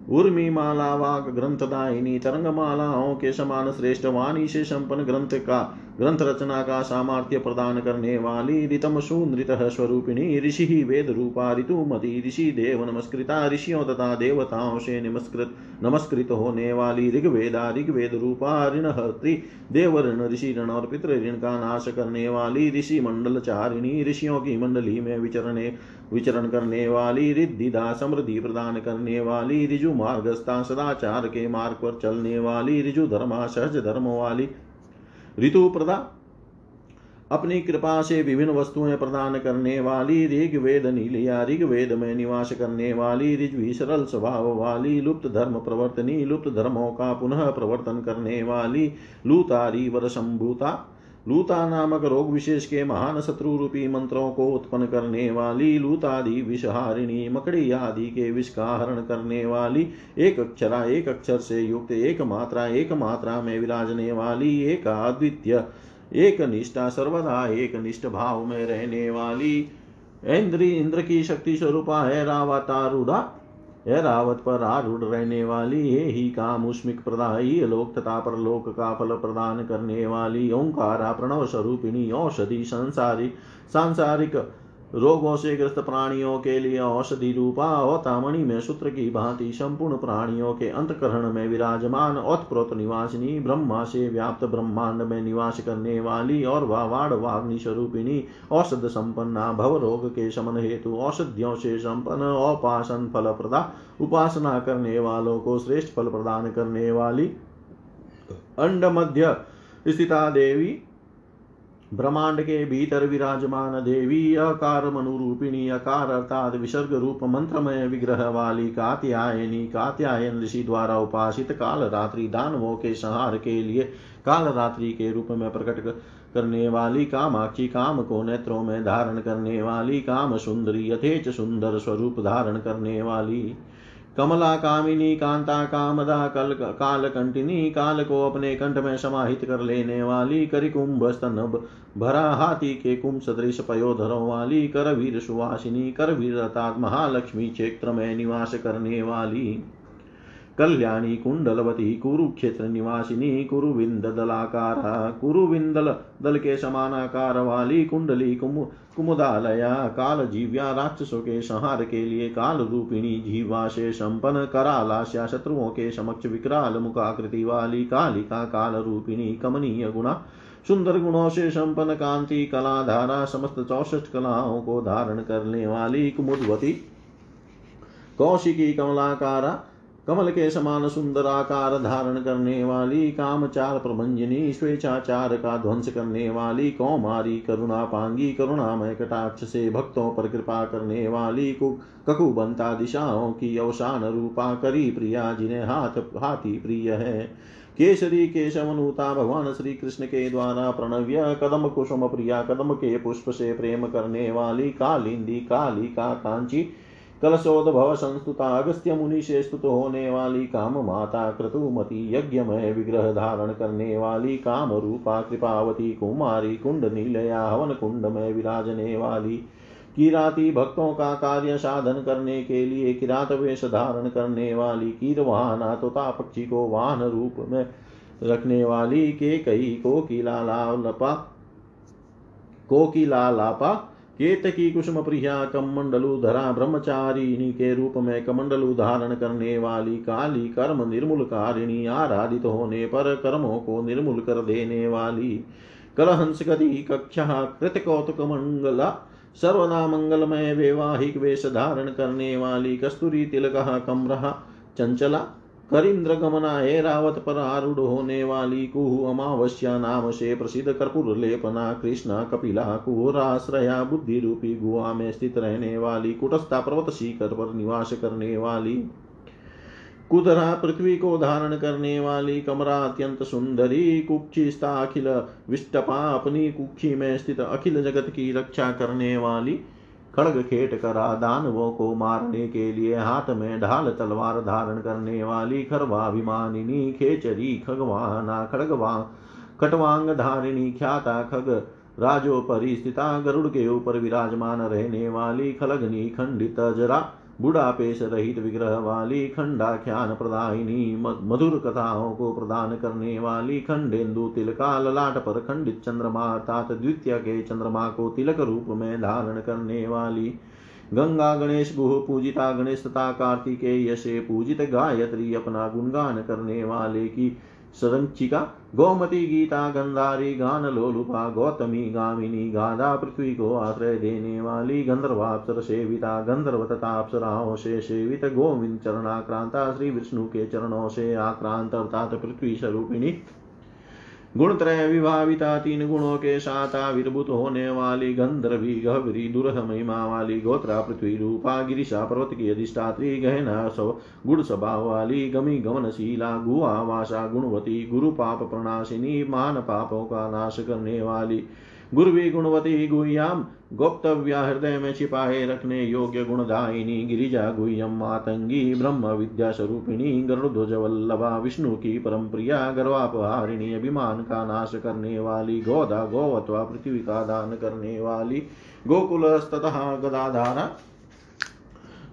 उर्मी माला वाक ग्रंथदायिनी तरंग मालाओं के समान श्रेष्ठ वाणी से संपन्न ग्रंथ का ग्रंथ रचना का सामर्थ्य प्रदान करने वाली ऋतम सुनृत स्वरूपिणी ऋषि वेद रूपा ऋतुमती ऋषि देव नमस्कृता ऋषियों तथा देवताओं से नमस्कृत नमस्कृत होने वाली ऋग्वेदा ऋग्वेद रूपा ऋण ऋणहर्त्री देव ऋण ऋषि ऋण और पितृ ऋण का नाश करने वाली ऋषि मंडल चारिणी ऋषियों की मंडली में विचरणे विचरण करने वाली रिद्धिदा समृद्धि प्रदान करने वाली ऋजु मार्गस्था सदाचार के मार्ग पर चलने वाली ऋजु धर्मा सहज धर्म वाली ऋतु प्रदा। अपनी कृपा से विभिन्न वस्तुएँ प्रदान करने वाली ऋग वेद नीलिया ऋग वेद में निवास करने वाली ऋज्वी सरल स्वभाव वाली, लुप्त धर्म प्रवर्तनी, लुप्त धर्मों का पुनः प्रवर्तन करने वाली, लूतारी वर संभूता लूता नामक रोग विशेष के महान शत्रु रूपी मंत्रों को उत्पन्न करने वाली, लूतादि, विषहारिणी, मकड़ी आदि के विष का हरण करने वाली, एक अक्षरा, एक अक्षर से युक्त, एक मात्रा एक मात्रा में विराजने वाली, एक अद्वितीय एक निष्ठा, सर्वदा एक निष्ठ भाव में रहने वाली इंद्री इंद्र की शक्ति स्वरूपा है रावतारूढ़ा यह रावत पर आरूढ़ रहने वाली, ये ही काम उष्मिक प्रदायी लोक तथा परलोक का फल प्रदान करने वाली, ओंकारा प्रणव स्वरूपिणी, औषधि, सांसारिक सांसारिक रोगों से ग्रस्त प्राणियों के लिए औषधि रूपा औतामणि में सूत्र की भांति संपूर्ण प्राणियों के अंतकरण में विराजमान औतप्रोत निवासिनी, ब्रह्मा से व्याप्त ब्रह्मांड में निवास करने वाली और वावाड़ वाग्नि स्वरूपिणी औषध संपन्ना भव रोग के शमन हेतु औषधियों से संपन्न औपासन फल प्रदा उपासना करने वालों को श्रेष्ठ फल प्रदान करने वाली। अंड मध्य स्थिता देवी ब्रह्मांड के भीतर विराजमान देवी अकार मनुरूपिणी अकार अर्थात विसर्ग रूप मंत्रमय विग्रह वाली कात्यायनी, कात्यायन ऋषि द्वारा उपासित काल रात्रि दानवों के संहार के लिए काल रात्रि के रूप में प्रकट करने वाली कामाक्षी काम को नेत्रों में धारण करने वाली काम सुंदरी, यथेच सुंदर स्वरूप धारण करने वाली कमला कामिनी कांता कामदा कल काल कंटिनी काल को अपने कंठ में समाहित कर लेने वाली करिकुंभ स्तन भरा हाथी के कुंभ सदृश पयोधरों वाली, करवीर सुवासिनी, करवीर अर्थात महालक्ष्मी क्षेत्र में निवास करने वाली। कल्याणी कुंडलवती कुरुक्षेत्र निवासिनी कुरुविंद दलाकारा कुरुविंदल दल के समानाकार वाली कुंडली कुम कुमुदालया काल जीव्या राक्षसों के संहार के लिए काल रूपिणी जीवा से संपन्न करालास्या शत्रुओं के समक्ष विकराल मुखाकृति, वाली कालिका काल रूपिणी कमनीय गुणा, सुंदर गुणों से संपन्न कांति कला धारा समस्त चौसठ कलाओं को धारण करने वाली कुमुदवती, कौशिकी, कमलाकारा कमल के समान सुंदर आकार धारण करने वाली कामचार प्रभंजनी स्वेच्छाचार का ध्वंस करने वाली कौमारी करुणा पांगी करुणामय कटाक्ष से भक्तों पर कृपा करने वाली ककुबंता दिशाओं की अवसान रूपा करी प्रिया, जिन्हें हाथ हाथी प्रिय है। केसरी, केशवनुता, भगवान श्री कृष्ण के द्वारा प्रणव्य कदम कुसुम प्रिया कदम के पुष्प से प्रेम करने वाली कालिंदी काली का कांची कलशोद्भव संस्तुता अगस्त्य मुनि से स्तुत होने वाली काम माता क्रतुमती यज्ञमय विग्रह धारण करने वाली काम रूपा कृपावती कुमारी कुंड नीलया हवन कुंड में विराजने वाली किराती भक्तों का कार्य साधन करने के लिए किरात वेश धारण करने वाली कीरवाहना तोता पक्षी को वाहन रूप में रखने वाली के कई को किला लापा कोकिला लापा केतकी कुसुम प्रिया कमंडलु धरा ब्रह्मचारिणी के रूप में कमंडलु धारण करने वाली काली कर्म निर्मूल कारिणी आराधित होने पर कर्मों को निर्मूल कर देने वाली कलहंस गति कक्षा, कृतकौतुक, मंगला सर्वदा वैवाहिक वेश धारण करने वाली कस्तूरी, तिलक कमरहा चंचला करिंद्र गमना हे रावत पर आरूढ़ होने वाली कुहु अमावस्या नाम से प्रसिद्ध कर्पूर लेपना, कृष्णा, कपिला कुहराश्रया बुद्धि रूपी गुआ में स्थित रहने वाली, कुटस्था पर्वत शिखर पर निवास करने वाली, कुदरा पृथ्वी को धारण करने वाली, कमरा अत्यंत सुंदरी कुक्षिस्ता अखिल विष्टपा अपनी कुक्षी में स्थित अखिल जगत की रक्षा करने वाली खड़ग खेट कर दानवों को मारने के लिए हाथ में ढाल तलवार धारण करने वाली खरवाभिमानिनी खेचरी खगवाना खड़गवा खटवांग धारिणी ख्याता खग राजो परिस्थिता गरुड़ के ऊपर विराजमान रहने वाली खलगनी खंडित जरा बुढ़ापेश रहित विग्रह वाली खंडाख्यान प्रदायिनी मधुर कथाओं को प्रदान करने वाली खंडेन्दु तिलका ललाट पर खंडित चंद्रमा, अर्थात द्वितीय के चंद्रमा को तिलक रूप में धारण करने वाली गंगा गणेश गुह पूजिता गणेश तथा कार्तिकेय से पूजित गायत्री अपना गुणगान करने वाले की सरंचिका गोमती गीता, गंधारी गान लोलुपा गौतमी, गामिनी, गाधा, पृथ्वी को आश्रय देने वाली गंधर्वाप्सर सेविता गंधर्व तथा अप्सराओं से सेवित, गोविंद चरणाक्रांता, श्री विष्णु के चरणों से आक्रांत, अर्थात पृथ्वी स्वरूपिणी। गुण त्रय विभाविता तीन गुणों के साथ आविर्भूत होने वाली गंधर्वी गहरी दुर्ह महिमा वाली गोत्रा पृथ्वी रूपा गिरीशा पर्वत की अधिष्ठात्री गहना सव गुण स्वभाव वाली गमी गमनशीला गुआ वासा गुणवती गुरु पाप प्रणाशिनी मान पापों का नाश करने वाली गुरुवी गुणवती गुह्याम गोप्तव्या हृदय में छिपाए रखने योग्य गुणदायिनी गिरिजा गुह्यम मातंगी, ब्रह्म विद्या स्वरूपिणी गरुध्वज वल्लभा, विष्णु की परम प्रिया गर्वापहारिणी, अभिमान का नाश करने वाली, गोदा गोवत्वा पृथ्वी का दान करने वाली गोकुल तथा गदाधारा।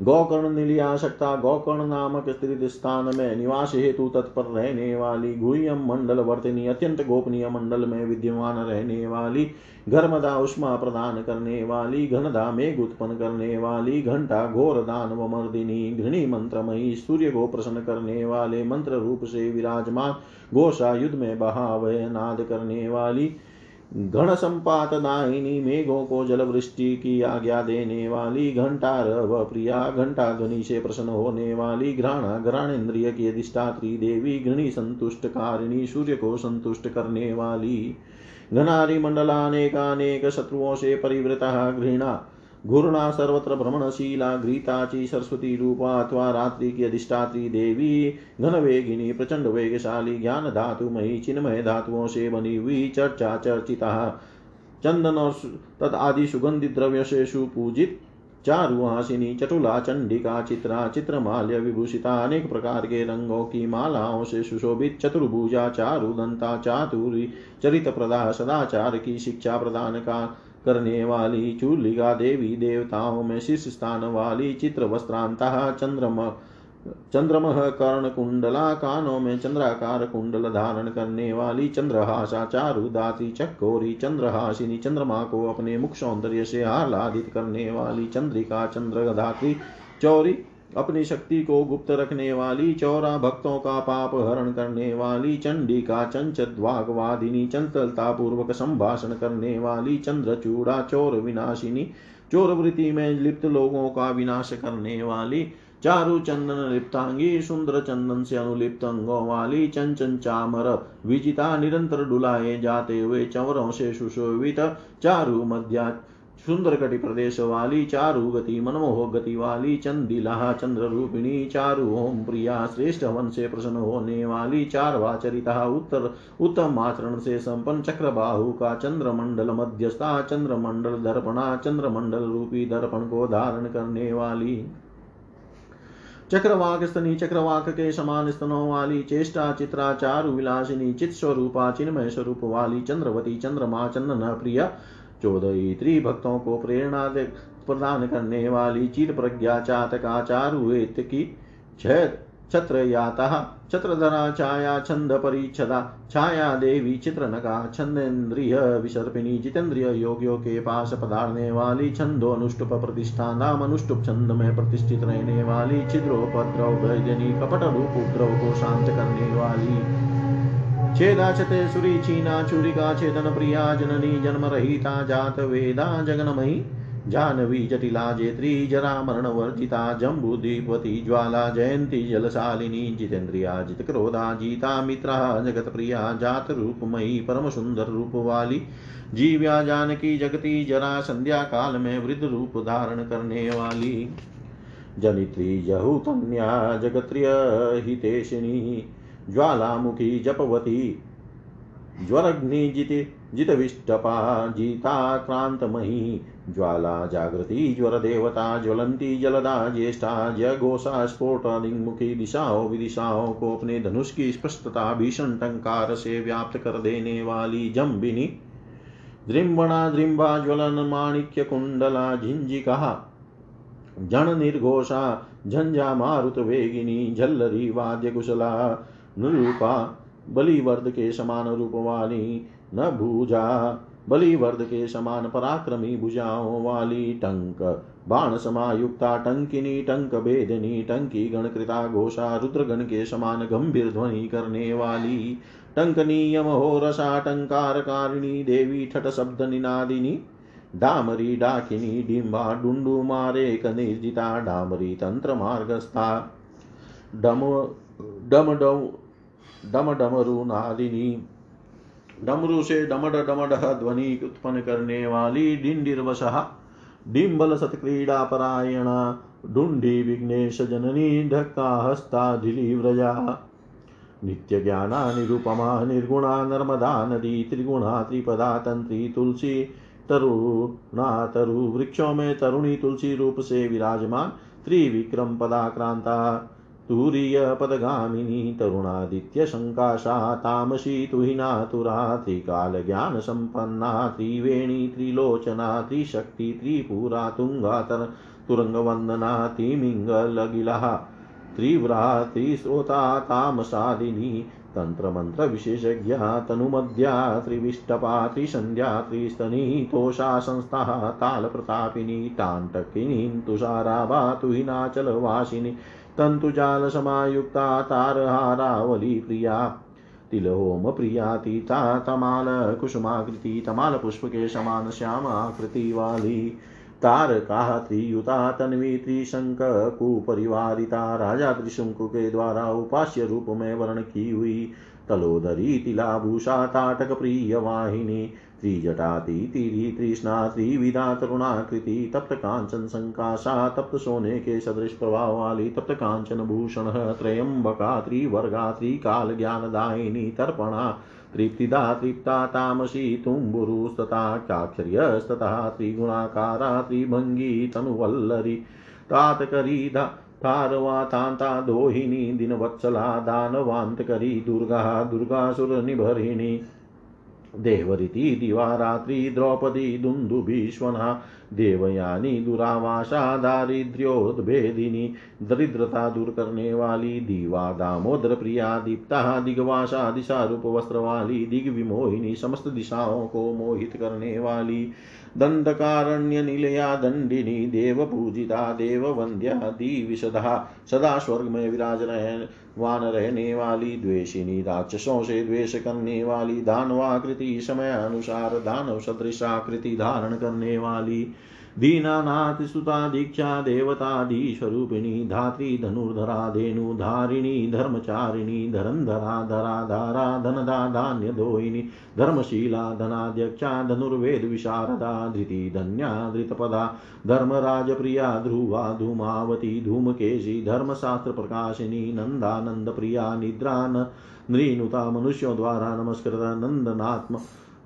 गौकर्ण निलियाशक्ता गौकर्ण नामक स्थित स्थान में निवास हेतु तत्पर रहने वाली गुह्यम मंडल वर्तनी अत्यंत गोपनीय मंडल में विद्यमान रहने वाली घर्मदा उष्मा प्रदान करने वाली घनदा मेघ उत्पन्न करने वाली घंटा घोर दान व मर्दिनी घृणी मंत्रमयी सूर्य को प्रसन्न करने वाले मंत्र रूप से विराजमान घोषा युद्ध में बहाव नाद करने वाली घन संपात दाहिनी मेघों को जलवृष्टि की आज्ञा देने वाली घंटा व प्रिया घंटा ध्वनि से प्रसन्न होने वाली घ्राणा, घ्राणेन्द्रिय की अधिष्ठात्री देवी, घृणी संतुष्ट कारिणी सूर्य को संतुष्ट करने वाली घनारी मंडलानेकानेक शत्रुओं से परिवृता घृणा। घूर्णा सर्वत्र भ्रमणशीला घृताची सरस्वती रूपा अथवा रात्रि की अधिष्ठात्री देवी घन वेगिनी प्रचंड वेगशाली ज्ञान धातुमयी चिन्मय धातुओं से बनी हुई चर्चा चर्चिता। चंदन और तद आदि सुगंधित द्रव्य से सुपूजित चारुहासिनी चटुला, चंडिका, चित्रा, चित्रमाल्य, विभूषिता, अनेक प्रकार के रंगों की मालाओं से सुशोभित चतुर्भुजा, चारु दंता, चातुरी चरित प्रदा सदाचार की शिक्षा प्रदान का करने वाली चूलिका देवी देवताओं में शीर्ष स्थान वाली चित्र वस्त्रांता चंद्रमा चंद्रमह कर्ण कुंडला कानों में चंद्राकार कुंडल धारण करने वाली चंद्रहासा चारु दाती चकोरी चंद्रहासिनी चंद्रमा को अपने मुख सौंदर्य से आह्लादित करने वाली चंद्रिका चंद्रधात्री चौरी अपनी शक्ति को गुप्त रखने वाली, चौरा भक्तों का पाप हरण करने वाली, चंडी का चंचद्वागवादिनी चंचलता पूर्वक संभाषण करने वाली, चंद्रचूड़ा, चोर विनाशिनी, चोर वृत्ति में लिप्त लोगों का विनाश करने वाली, चारु चंदन लिप्तांगी, सुंदर चंदन से अनुलिप्त अंगों वाली, चंचन चामर विजिता निरंतर डुलाए जाते हुए, चवरों से सुशोभित, चारु मध्या सुंदर कटि प्रदेश वाली, चारु गति मनमोह गति वाली चंदिला चंद्र रूपिणी चारु ओम प्रिया श्रेष्ठ वन से प्रसन्न होने वाली चार वाचरिता उत्तर उत्तम आचरण से संपन्न चक्र बाहु का चंद्रमंडल मध्यस्था, चंद्रमंडल दर्पणा, चंद्रमंडल रूपी दर्पण को धारण करने वाली। चक्रवाक स्तनी, चक्रवाक के समान स्तनों वाली, चेष्टा, चित्रा, चारु विलासिनी चित स्वरूपा, चिन्मय स्वरूप वाली, चंद्रवती, चंद्रमा, चंदन प्रिया चौदह भक्तों को प्रेरणा प्रदान करने वाली चिर प्रज्ञा चातका चारुवेत की छत्र याता छत्रधरा छाया छंद परिच्छदा। छाया देवी चित्रनका छंदेन्द्रिय विसर्पिणी जितेंद्रिय योगियों के पास पधारने वाली छंदो अनुष्टुप प्रतिष्ठा। नाम अनुष्टुप छंद में प्रतिष्ठित रहने वाली छिद्रोपद्रव भजनी कपट रूप उपद्रव को शांत करने वाली छेदाचते सुरी छीना छुरिका छेदन प्रिया जननी जन्म रहिता जात वेदा जगनमयी जानवी जटिला जेत्री जरा मरण वर्जिता जम्बुदीपवती ज्वाला जयंती जलशालिनी जितेन्द्रिया जित क्रोधा जीता मित्रा जगत प्रिया जात रूपमयी परम सुंदर रूप वाली। जीव्या जानकी जगती जरा संध्या काल में वृद्ध रूप धारण करने वाली। जनित्री जहु जहुतन्या जगत्रियहितेशिनी ज्वालामुखी जपवती। ज्वरग्निजिति जितविष्टपा जिताक्रान्तमयी ज्वाला जागृति, ज्वरदेवता ज्वलंती जलदा, ज्येष्ठा, जयघोषा स्फोटलिंगमुखी दिशाओं, विदिशाओं को अपने धनुष की स्पष्टता, भीषण टंकार, से व्याप्त कर देने वाली जम्बिनी। द्रिम्बणा द्रिम्बा ज्वलन, माणिक्य, कुंडला झिंझिका जन निर्घोषा, झंझा, मारुत वेगिनी, झल्लरी वाद्य कुशला नुरूपा बलिवर्द के समान रूप वाली न भूजा। बलिवर्द के समान पराक्रमी भुजाओं वाली टंक। बाण समायुक्ता टंकिनी, टंक भेदनी, टंकी गणकृता घोषा, रुद्रगण के समान गंभीर ध्वनि करने वाली। टंकनीयम हो रसा, टंकार कारिणी, देवी ठट शब्द निनादिनी। डामरी डाकिनी, डिम्बा डुंडु मारे निर्जिता डामरी तंत्र मार्गस्था। डम डम डम डम डमरू से डमड डमड ध्वनि उत्पन्न करने वाली डिंडिर्वशः डिम्बल सत्क्रीड़ा परायणा डुंडी विघ्नेश जननी ढक्का हस्ताधिली व्रजा नित्य ज्ञाना निरुपमा निर्गुणा नर्मदा नदी, त्रिगुणा त्रिपदा तंत्री तुलसी, तरुणा तरु वृक्षों में तरुणी तुलसी रूप से विराजमान, त्रिविक्रम पदाक्रांता। तुरीयपदगामिनी, तरुणादित्यशङ्काशा, तामसी तुहिनातुरा त्रिकालज्ञानसम्पन्ना त्रिवेणी, त्रिलोचना, त्रिशक्ति, त्रिपुरा, तुङ्गातर, तुरङ्गवन्दना त्रिमिङ्गलगिलः त्रिव्रा त्रिस्रोता तामसादिनी तन्त्रमन्त्रविशेषज्ञा तनुमध्या, त्रिविष्टपा, त्रिसन्ध्या, त्रिस्तनी, तोषा संस्थाः, तालप्रतापिनी टाण्टकिनीं तुषाराभा, तुहिनाचलवासिनी तन्तुजालसमायुक्ता तारहारावली प्रिया। तिलहोम प्रिया, तीता, तमाल कुसुमाकृति, तमाल पुष्प के समान श्यामाकृति वाली। तारका, त्रियुता, तन्वी त्रिशंक कुपरिवारिता, राजा त्रिशंकु के द्वारा उपास्य रूप में वर्ण की हुई। तलोदरी तिलाभूषा ताटक प्रिय वाहिनी त्रिजटाती तृष्णा त्रिविधा तरुणाकृति तप्त कांचन संकाशा तप्त सोने के सदृश प्रभाव वाली तप्त कांचन भूषण त्रयंबका, त्रिवर्गा त्रिकाल ज्ञानदायिनी तर्पणा, तृप्तिदा, तृप्ता, तामसी, तुम्बुरुस्तथा चाक्षर्यस्तथा त्रिगुणाकारा त्रिभंगी तनुवल्लरी तातकरी तारवा दीन दोहिनी दिनवत्सला दानवान्तकरी दुर्गा दुर्गासुरनिभरिणी। दिवा रात्रि द्रौपदी दुन्दुभीष्वना देवयानी दुरावासा दारिद्र्योद्भेदिनी, दरिद्रता दूर करने वाली दीवा, दामोदर प्रिया, दीप्ता दिग्वासा दिशा रूप वस्त्र वाली दिग्विमोहिनी, समस्त दिशाओं को मोहित करने वाली, दंडकारण्य निलया, दंडिनी देव पूजिता देव वंद्या दिविशदा सदा स्वर्ग में विराज रहे वान रहने वाली द्वेषिनी राक्षसों से द्वेष करने वाली, दानवाकृति समय अनुसार, दानव सदृश आकृति धारण करने वाली। दीनानाथ सुता दीक्षा देवतादि स्वरूपिणी धात्री, धनुर्धरा धेनु धारिणी धर्मचारिणी धरंधरा धरा धारा धनदा धान्य दोहिनी धर्मशीला, धनाध्यक्षा, धनुर्वेद, विशारदा, धृति, धन्या, धृतपदा धर्मराज प्रिया ध्रुवा, धूमावती, धूमकेशी, धर्मशास्त्र प्रकाशिनी नंदानंद प्रिया निद्रा नृनुता मनुष्यों द्वारा नमस्कृत नंदनात्म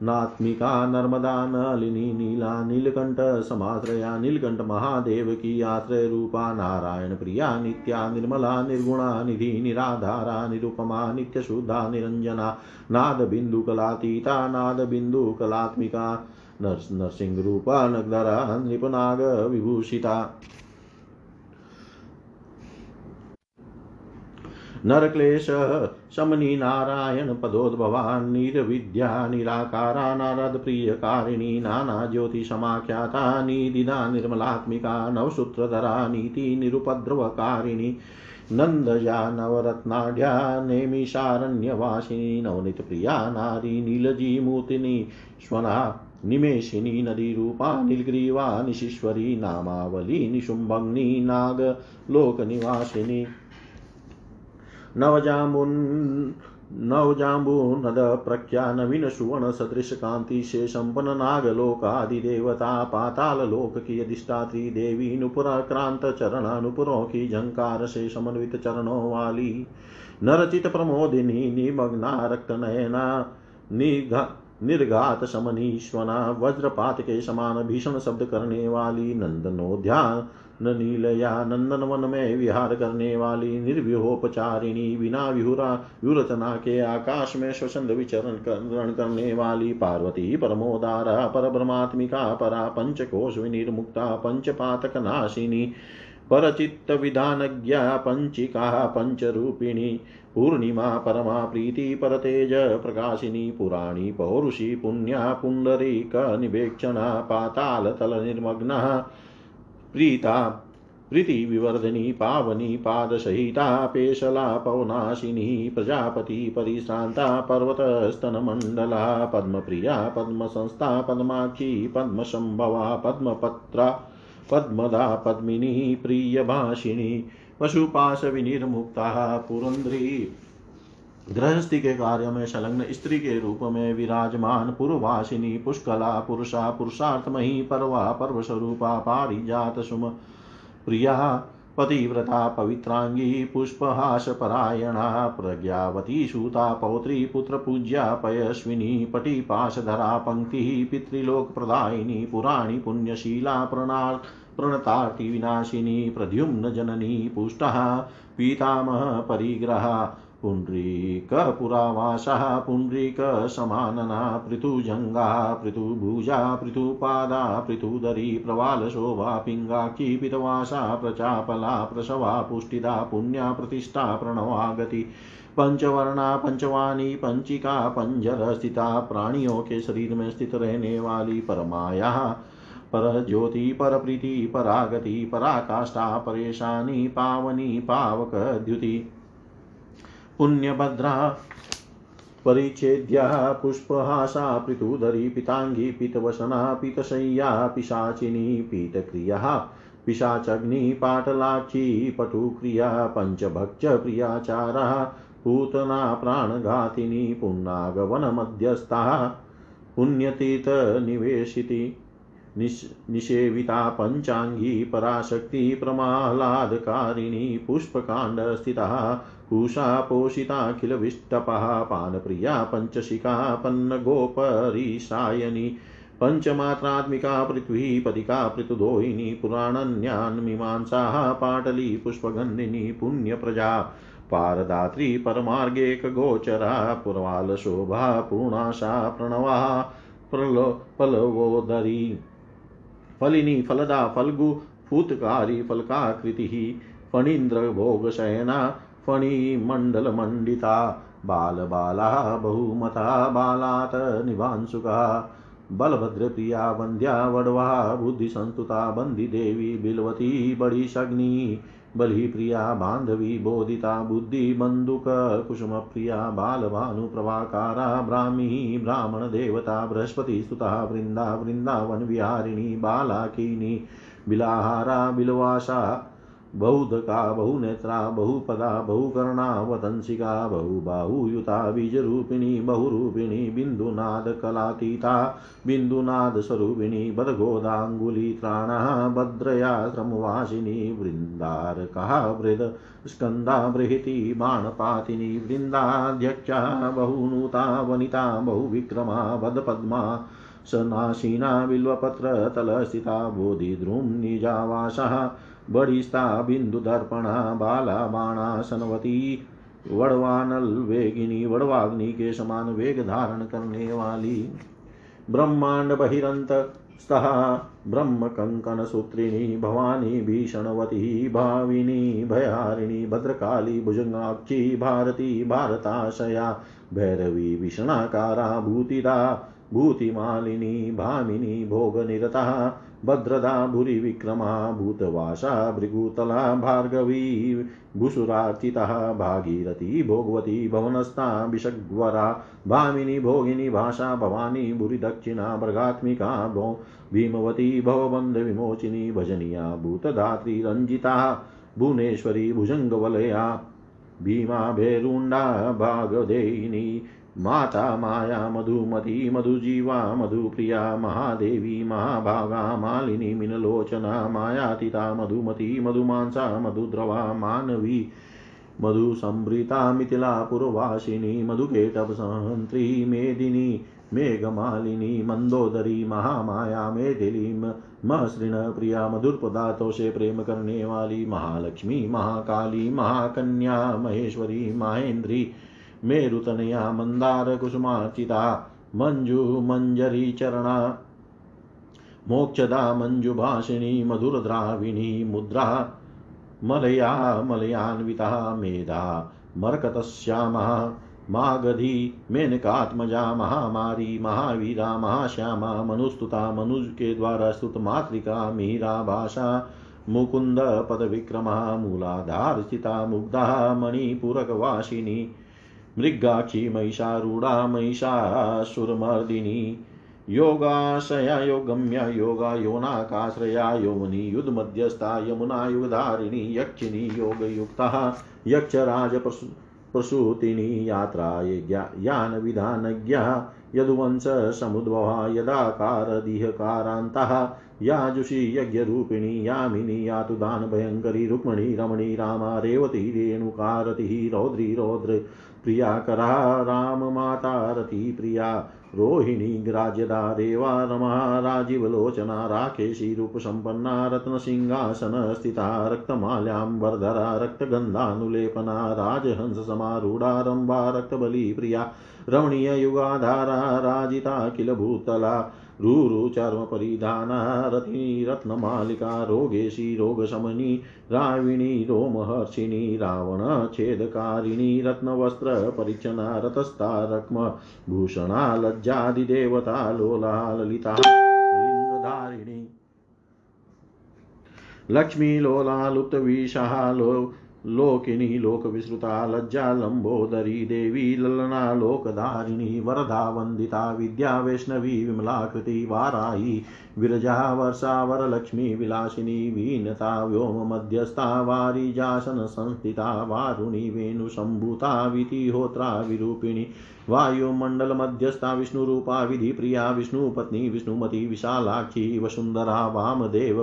नात्मिका नर्मदा नलिनी, नीला नीलकंठ, समाश्रया नीलकंठ, महादेव की आश्रय रूपा, नारायण प्रिया, नित्या, निर्मला, निर्गुणा, निधि, निराधारा, निरुपमा नित्य शुद्धा निरंजना नाद बिंदु कलातीता नाद बिंदु कलात्मिका नरसिंह रूपा, नगधरा, नृपनाग, विभूषिता। नरक्लेश, शमनी नारायण पदोद्भवा निर्विद्या, निराकारा नारदप्रियकारिणी नानाज्योतिषमाख्याता निदिना निर्मलात्मिका, नवसूत्रधरा नीतिनिरुपद्रवकारिणी नन्दजा नवरत्नाढ्या नेमिषारण्यवासिनी, नवनीतप्रिया, नारी नीलजीमूर्तिनी स्वना निमेशिनी नदीरूपा, नीलग्रीवा, निशीश्वरी, नामावली, निशुम्भग्नि नागलोकनिवासिनी नवजामुन नवजाम्बूनद प्रख्या नवीन सुवर्ण सदृश कांति से संपन्न नागलोकादिदेवता पाताल लोक की अधिष्ठात्री देवी नुपुराक्रांत चरण नुपुरों की झंकार से समन्वित चरणों वाली नरचित प्रमोदिनी निमग्ना रक्त नयना निर्घात समनीश्वना वज्रपात के समान भीषण शब्द करने वाली नंदनोध्यान नीलया नंदन वन में विहार करने वाली निर्व्यूहोपचारिणी बिना विहुरा विरचना के आकाश में स्वचंद विचरण कर, करने वाली पार्वती परमोदारा पर ब्रह्मात्मिका परा पंचकोश विनिर्मुक्ता पंचपातक नाशिनी परचित्त विधानज्ञा पंचिका पंचरूपिणी पूर्णिमा परमा प्रीति परतेज प्रकाशिनी पुराणी पौरुषी पुण्या पातालतल निर्मग्न प्रीता, प्रीतिविवर्धिनी, पावनी पादसहिता पेशला, पवनाशिनी, प्रजापति परिश्रान्ता पर्वतस्तनमण्डला, पद्मप्रिया, पद्मसंस्था, पद्माक्षी पद्मसम्भवा पद्मपत्रा, पद्मदा, पद्मिनी, प्रियभाषिणी पशुपाश विनिर्मुक्ता पुरंद्री गृहस्थी के कार्य में संलग्न स्त्री के रूप में विराजमान पूर्ववासिनी पुष्कला, पुरुषा पुरुषार्थमयी पर्वा, पर्वस्वरूपा, पारिजात सुम, प्रिया, पतिव्रता, पवित्रांगी पुष्पहासपरायणा प्रज्ञावती, सूता, पौत्री पुत्रपूज्या पयस्विनी पटिपाशधरा पङ्क्तिः पितृलोकप्रदायिनी पुराणी पुण्यशीला प्रणाल प्रणतार्तिविनाशिनी प्रद्युम्न जननी, पुष्टः, पीतामह, परिग्रह पुण्ड्रीकपुरावासः पुण्ड्रीकसमानना पृथुजङ्गा, पृथुभुजा, पृथुपादा, पृथुदरी, प्रवालशोभा पिङ्गाक्षी पितवासा प्रचापला, प्रसवा, पुष्टिदा, पुण्या, प्रतिष्ठा, प्रणवागति पंचवर्णा पंचवाणी पंचिका पंजर स्थिता प्राणियों के शरीर में स्थित रहने वाली परमाया पर ज्योति पर प्रीति परागति, पराकाष्ठा, परेशानी, पावनी पावक द्युति पुण्यभद्रा। परिच्छेद्या पुष्पहासा, पृथुधरी, पिताङ्गी, पीतवसना, पीतशय्या, पिशाचिनी, पीतक्रियः, पिशाचग्नि पाटलाक्षी पटुक्रिया, पञ्चभक्ष, प्रियाचारः, पूतना, प्राणघातिनी पुन्नागवनमध्यस्था पुण्यतीर्थनिवेशिति निष निषेविता पञ्चाङ्गी पराशक्ति प्रमाह्लादकारिणी पुष्पकाण्डस्थितः कुशा पोषिताखिलविष्टपः पानप्रिया पञ्चशिखा पन्नगोपरिसायनी पञ्चमात्रात्मिका पृथ्वीपतिका पृथुदोहिनी, पुराणन्यान्मीमांसाः, पाटली पुष्पगन्धिनी, पुण्यप्रजा, पारदात्री परमार्गेकगोचरा, पुरवालशोभा पूर्णाशा प्रणवा, प्रलो, पलवोदरी। फलिनी फलदा फल्गु फूतकारी फलकाकृति फलकाकृतिः फणीन्द्रभोगशयना फणिमण्डलमण्डिता बालबाला बहुमता बालात् निभांशुका बलभद्रप्रिया वन्द्या वडवा बुद्धिसन्तुता बन्दिदेवी बिलवती बडिशग्नि बलिप्रिया बांधवी बोधिता बुद्धिमंदुक कुसुम प्रिया बालभानु बालभानुप्रभाकारा ब्राह्मी ब्राह्मण देवता बृहस्पति ब्राह्मणदेवता वृंदा वृंदावन विहारिणी बालाकिनी बिलाहारा बिलवासा बहुधका, बहुनेत्रा, बहुपदा, बहुकर्णा वतंसिका बहुबाहुयुता, बीजरूपिणी, बहुरूपिणी बिन्दुनादकलातीता बिन्दुनादस्वरूपिणी बदगोदाङ्गुलित्राणः भद्रया श्रमवासिनी वृन्दारकः, वृद, स्कन्दा, बृहति, बाणपातिनी, वृन्दाध्यक्षा, बहुनूता, वनिता, बहुविक्रमा, वदपद्मा, सनासीना बिल्वपत्रतलस्थिता बोधिद्रुम्निजावासः बड़िस्ता बिन्दुदर्पणा बाला बाणासनवती वड़वानल वेगिनी वड़वाग्नि के समान वेग धारण करने वाली। ब्रह्मांड बहिरंत स्तः ब्रह्म कंकन सूत्रिणी भवानी भीषणवती, भाविनी भयारिणी, भद्रकाली भुजंगाक्षी, भारती भारताशया, भैरवी विषणाकारा भूतिदा भूतिमालिनी, भामिनी, भोगनिरता, भद्रदा भूरिविक्रमा भूतवासा, भृगुतला, भार्गवी, भूसुरार्चितः, भागीरथी, भोगवती, भवनस्था, विषग्वरा, भामिनी, भोगिनी, भाषा, भवानी भूरिदक्षिणा मृगात्मिका, भो, भीमवती भवबन्धविमोचिनी भजनीया, भूतधात्री रञ्जिता भुवनेश्वरी भुजङ्गवलया भीमा, भेरुण्डा भागदेयिनी माता माया मधुमती मधुजीवा मधुप्रिया महादेवी, महाभागा, मालिनी, मीनलोचना, मायातीता, मधुमती, मधुमांसा, मधुद्रवा, मानवी मधुसंभृता मिथिला, पुरवासिनी मेदिनी, मेघमालिनी, मंदोदरी, महामाया, मेथिली महसृण प्रिया, मधुर पदार्थों से प्रेम करने वाली, महालक्ष्मी, महाकाली, महाकन्या, महेश्वरी, महेंद्री मेरुतनया मंदार कुसुमार्चिता, मंजु मंजरी चरणा। मोक्षदा मञ्जुभाषिणी मधुरद्राविणी मुद्रा, मलया मलयान्विता, मेधा मर्कतश्यामः मागधी, मेनकात्मजा, महामारी, महावीरा, महाश्यामा, मनुस्तुता मनुज के द्वारा स्तुत मातृका, मीरा, भाषा, मुकुंद पद विक्रमा मूलाधार स्थिता मुग्धा, मणिपूरकवासिनी मृगाक्षी महिषारूढ़ा महिषासुरमर्दिनी, योगाशया योगम्या योगा योनाकाश्रया योमनी युद्ध मध्यस्था यमुना युगधारिणी यक्षिणी, योगयुक्ता यक्षराज प्रसूतिनी यात्रा यान विधानज्ञा यदुवंश समुद्भवा यदाकारदिहकारान्तः, याजुषी यज्ञरूपिणी, यामिनी यातु दान भयङ्करी रुक्मणी, रमणी, रामा, रेवती रेणुकारतिः रौद्री, रौद्र प्रियाकरा राममाता रति प्रिया। रोहिणी ग्राज्यदा देवा रमा राजीवलोचना राकेशी रूपसम्पन्ना रत्नसिंहासनस्थिता रक्तमाल्याम्बरधरा रक्तगन्धानुलेपना राजहंससमारूढा रम्भा रक्तबली प्रिया। रमणीययुगाधारा राजिता किल भूतला। रुरुचर्मपरिधाना रथी रत्नमालिका, रोगेशी, रोगशमनी, राविणी, रोमहर्षिणी, रावणछेदकारिणी, रत्नवस्त्रपरिच्छना रतस्था रक्म भूषणा लज्जादिदेवता लोला ललिता लिङ्गधारिणी। लक्ष्मी लोला लुप्तविशाः लो लोकिनी लोकविश्रुता लज्जा लंबोदरी देवी ललना लोकधारिणी वरदा वंदिता विद्या वैष्णवी विमलाकृति वाराही विरजा वर्षा वरलक्ष्मी विलासिनी वीनता व्योम मध्यस्था वारिजासन संस्थिता वारुणी वेणुसम्भूता वितिहोत्रा विरूपिणी वायुमण्डल मध्यस्था विष्णुरूपा विधि प्रिया विष्णुपत्नी विष्णुमती विशालाक्षी वसुन्धरा वामदेव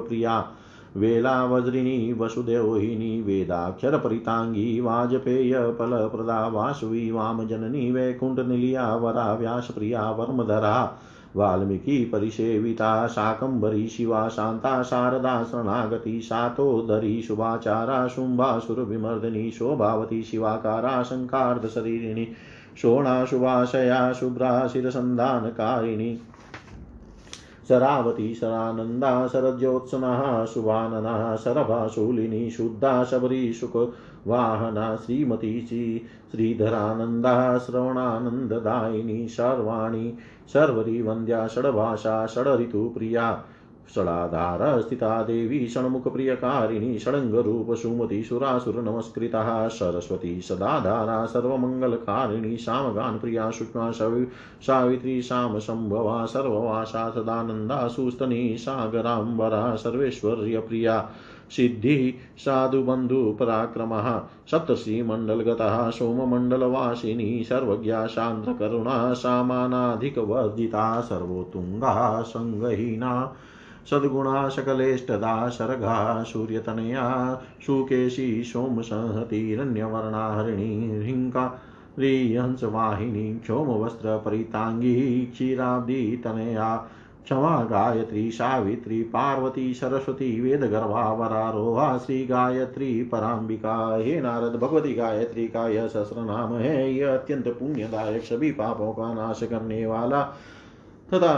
प्रिया वेला वज्रिणी वसुदेवहिनी वेदाक्षरपरिताङ्गी वाजपेयफलप्रदा वासवी वामजननी वैकुण्ठनिलया वरा व्यासप्रिया वर्मधरा वाल्मीकि परिसेविता शाकम्भरी शिवा शान्ता शारदा शरणागति सातोदरी शुभाचारा शुम्भासुरविमर्दिनी शोभावती शिवाकारा शङ्कार्धशरीरिणी शोणाशुभाशया शुभ्रा शिरसन्धानकारिणी शरावती शरानन्दा शरज्योत्सनः शुभानना शरभाशूलिनी शुद्धा शबरी सुखवाहना श्रीमती श्री श्रीधरानन्दा श्रवणानन्ददायिनी सर्वाणि शर्वरी वन्द्या षड्भाषा षडऋतुप्रिया षडाधार स्थिता देवी षण्मुखप्रियकारिणी षडङ्गरूप सुमति सुरासुरनमस्कृतः सरस्वती सदाधारा सर्वमङ्गलकारिणी सामगानप्रिया सूक्ष्मा सावित्री सामसम्भवा सर्ववासा सदानन्दा, सुस्तनी, सागराम्बरा सर्वेश्वर्यप्रिया सिद्धिः साधुबन्धुपराक्रमः सप्तश्रीमण्डलगतः सोममण्डलवासिनी, सर्वज्ञा शान्त्रकरुणा सामानाधिकवर्जिता, सर्वोत्तुङ्गा सङ्गहीना सद्गुणा सकलेष्टदा सर्गा सूर्यतनया सुकेशी सोमसंहतिरन्यवर्णा हरिणी हिङ्का हंसवाहिनी क्षोमवस्त्रपरिताङ्गी क्षीराब्धितनया क्षमा गायत्री सावित्री पार्वती सरस्वती वेदगर्भा वरारोहा श्री गायत्री पराम्बिका हे नारद भगवती गायत्री का यह सहस्र नाम है यह अत्यंत पुण्यदायक सभी पापों का नाश करने वाला तथा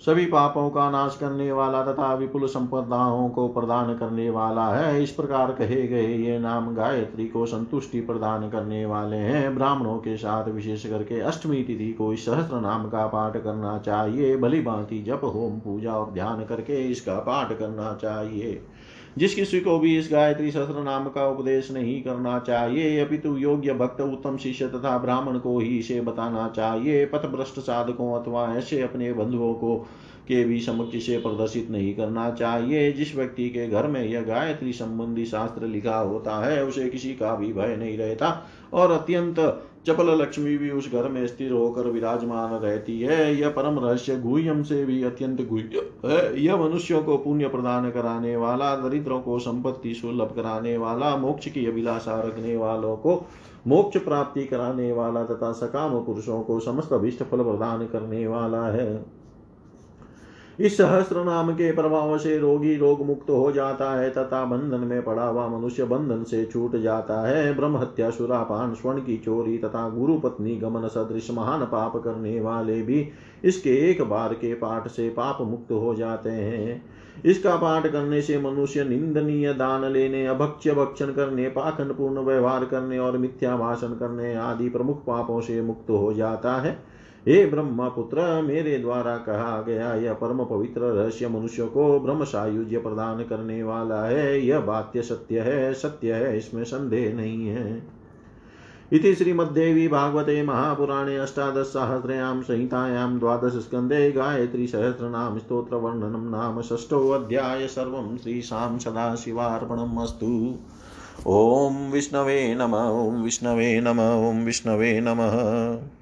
सभी पापों का नाश करने वाला तथा विपुल संपदाओं को प्रदान करने वाला है। इस प्रकार कहे गए ये नाम गायत्री को संतुष्टि प्रदान करने वाले हैं। ब्राह्मणों के साथ विशेष करके अष्टमी तिथि को इस सहस्त्र नाम का पाठ करना चाहिए। भली भांति जप, होम पूजा और ध्यान करके इसका पाठ करना चाहिए। जिस किसी को भी इस गायत्री शस्त्र नाम का उपदेश नहीं करना चाहिए अपितु योग्य भक्त उत्तम शिष्य तथा ब्राह्मण को ही इसे बताना चाहिए। पथ भ्रष्ट साधकों अथवा ऐसे अपने बंधुओं को के भी समक्ष से प्रदर्शित नहीं करना चाहिए। जिस व्यक्ति के घर में यह गायत्री संबंधी शास्त्र लिखा होता है, उसे किसी का भी भय नहीं रहता और अत्यंत चपल लक्ष्मी भी उस घर में स्थिर होकर विराजमान रहती है। यह परम रहस्य गुह्यम से भी अत्यंत गुह्य है। यह मनुष्यों को पुण्य प्रदान कराने वाला, दरिद्रों को संपत्ति सुलभ कराने वाला, मोक्ष की अभिलाषा रखने वालों को मोक्ष प्राप्ति कराने वाला तथा सकाम पुरुषों को समस्त अभिष्ट फल प्रदान करने वाला है। इस सहस्त्र नाम के प्रभाव से रोगी रोग मुक्त हो जाता है, तथा बंधन में पड़ा हुआ मनुष्य बंधन से छूट जाता है। ब्रह्म हत्या सुरापान, स्वर्ण की चोरी तथा गुरु पत्नी गमन सदृश महान पाप करने वाले भी इसके एक बार के पाठ से पाप मुक्त हो जाते हैं। इसका पाठ करने से मनुष्य निंदनीय दान लेने, अभक्ष्य भक्षण करने पाखंड पूर्ण व्यवहार करने और मिथ्या भाषण करने आदि प्रमुख पापों से मुक्त हो जाता है। हे ब्रह्म पुत्र मेरे द्वारा कहा गया यह परम पवित्र रहस्य मनुष्य को ब्रह्म सायुज्य प्रदान करने वाला है। यह बात्य सत्य है सत्य है, इसमें संदेह नहीं है। इति श्रीमद्देवी भागवते महापुराणे अष्टादशसाहस्रयां संहितायां द्वादशस्कन्धे गायत्रीसहस्रनाम स्तोत्रवर्णनं नाम षष्ठोऽध्याय सर्वं श्रीशां सदाशिवार्पणम् अस्तु। ॐ विष्णवे नम, ॐ विष्णवे नम, ॐ विष्णवे नमः।